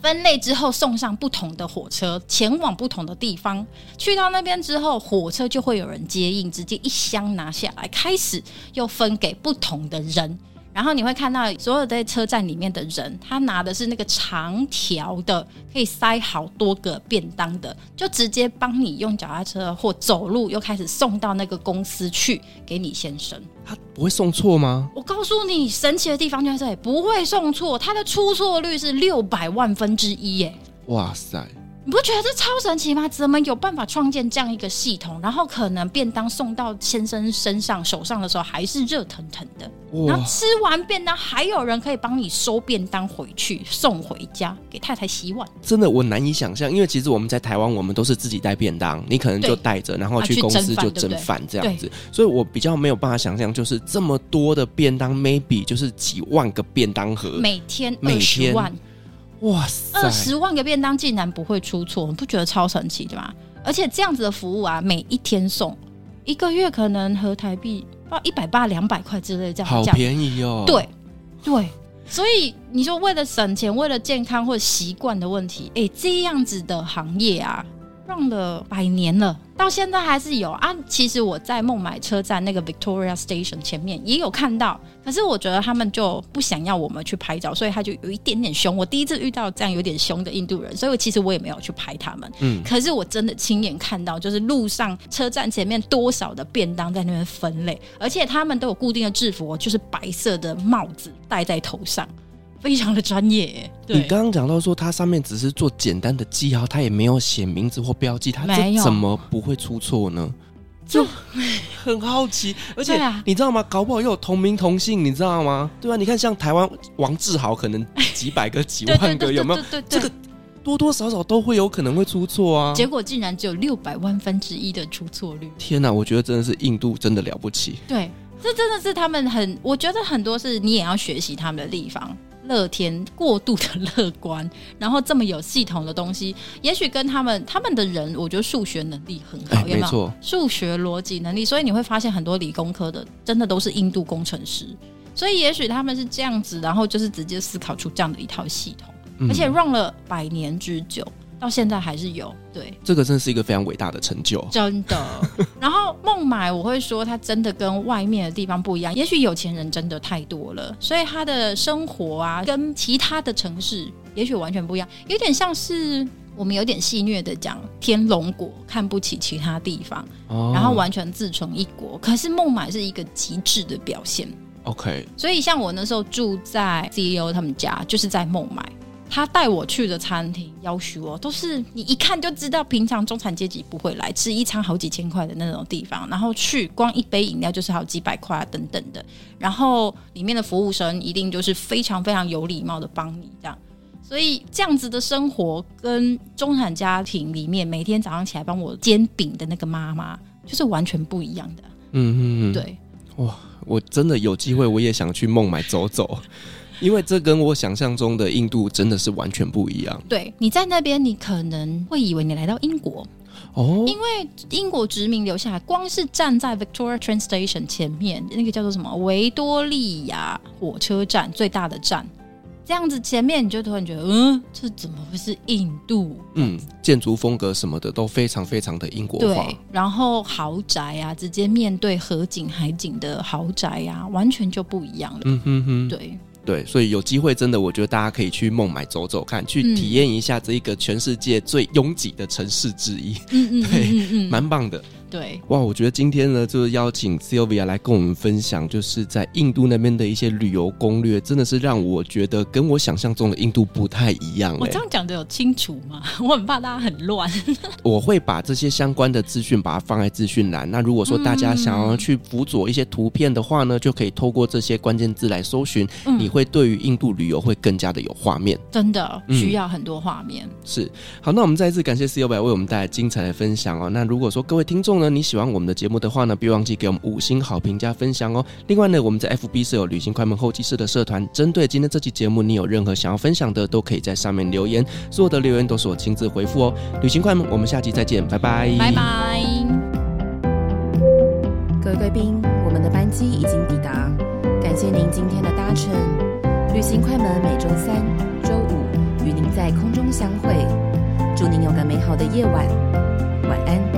分类之后送上不同的火车，前往不同的地方。去到那边之后，火车就会有人接应，直接一箱拿下来，开始又分给不同的人。然后你会看到所有在车站里面的人，他拿的是那个长条的，可以塞好多个便当的，就直接帮你用脚踏车或走路，又开始送到那个公司去给你先生。他不会送错吗？我告诉你，神奇的地方就在这里，不会送错，他的出错率是六百万分之一耶！哇塞！你不觉得这超神奇吗？怎么有办法创建这样一个系统？然后可能便当送到先生身上手上的时候还是热腾腾的，然后吃完便当还有人可以帮你收便当回去送回家给太太洗碗。真的我难以想象，因为其实我们在台湾，我们都是自己带便当，你可能就带着，然后去公司就蒸饭这样子，所以我比较没有办法想象，就是这么多的便当，maybe 就是几万个便当盒，每天每天万。哇塞！二十万个便当竟然不会出错，你不觉得超神奇的吗？而且这样子的服务啊，每一天送，一个月可能合台币到一百八两百块之类这样，好便宜哦。对对，所以你说为了省钱、为了健康或者习惯的问题，哎，这样子的行业啊。上了百年了，到现在还是有啊。其实我在孟买车站那个 Victoria Station 前面也有看到，可是我觉得他们就不想要我们去拍照，所以他就有一点点凶。我第一次遇到这样有点凶的印度人，所以我其实我也没有去拍他们。嗯，可是我真的亲眼看到，就是路上车站前面多少的便当在那边分类，而且他们都有固定的制服，就是白色的帽子戴在头上。非常的专业。你刚刚讲到说，它上面只是做简单的记号，它也没有写名字或标记，它这怎么不会出错呢？就 很好奇。而且你知道吗？搞不好又有同名同姓，你知道吗？对啊，你看像台湾王志豪，可能几百个、几万个，有没有？这个多多少少都会有可能会出错啊。结果竟然只有六百万分之一的出错率。天哪，我觉得真的是印度真的了不起。对，这真的是他们很，我觉得很多是你也要学习他们的地方。乐天过度的乐观，然后这么有系统的东西，也许跟他们他们的人，我觉得数学能力很好，欸、有没有？数学逻辑能力，所以你会发现很多理工科的真的都是印度工程师，所以也许他们是这样子，然后就是直接思考出这样的一套系统，嗯、而且 run 了百年之久。到现在还是有，对，这个真是一个非常伟大的成就，真的。然后孟买，我会说它真的跟外面的地方不一样。也许有钱人真的太多了，所以他的生活啊，跟其他的城市也许完全不一样。有点像是我们有点戏谑的讲，天龙国看不起其他地方，哦、然后完全自成一国。可是孟买是一个极致的表现。OK，所以像我那时候住在 CEO 他们家，就是在孟买。他带我去的餐厅，要求哦，都是你一看就知道，平常中产阶级不会来吃一餐好几千块的那种地方。然后去光一杯饮料就是好几百块啊，等等的。然后里面的服务生一定就是非常非常有礼貌的帮你这样。所以这样子的生活跟中产家庭里面每天早上起来帮我煎饼的那个妈妈，就是完全不一样的。嗯嗯嗯，对。哇，我真的有机会，我也想去孟买走走。因为这跟我想象中的印度真的是完全不一样。对，你在那边，你可能会以为你来到英国哦，因为英国殖民留下来，光是站在 Victoria Train Station 前面那个叫做什么维多利亚火车站最大的站，这样子前面你就突然觉得，嗯，这怎么会是印度？嗯，建筑风格什么的都非常非常的英国化。对，然后豪宅啊，直接面对河景海景的豪宅啊，完全就不一样了。嗯哼哼，对。对，所以有机会，真的，我觉得大家可以去孟买走走看，去体验一下这一个全世界最拥挤的城市之一。嗯嗯，对，蛮棒的。对，哇，我觉得今天呢，就是邀请 Sylvia 来跟我们分享，就是在印度那边的一些旅游攻略，真的是让我觉得跟我想象中的印度不太一样。我这样讲的有清楚吗？我很怕大家很乱。我会把这些相关的资讯把它放在资讯栏。那如果说大家想要去辅佐一些图片的话呢，就可以透过这些关键字来搜寻，你会对于印度旅游会更加的有画面。真的需要很多画面。是，好，那我们再一次感谢 Sylvia 为我们带来精彩的分享哦。那如果说各位听众，那你喜欢我们的节目的话呢，别忘记给我们五星好评加分享哦。另外呢，我们在 FB 设有旅行快门候机室的社团，针对今天这期节目，你有任何想要分享的，都可以在上面留言，所有的留言都是我亲自回复哦。旅行快门，我们下期再见，拜拜，拜拜。各位贵宾，我们的班机已经抵达，感谢您今天的搭乘。旅行快门每周三、周五与您在空中相会，祝您有个美好的夜晚。晚安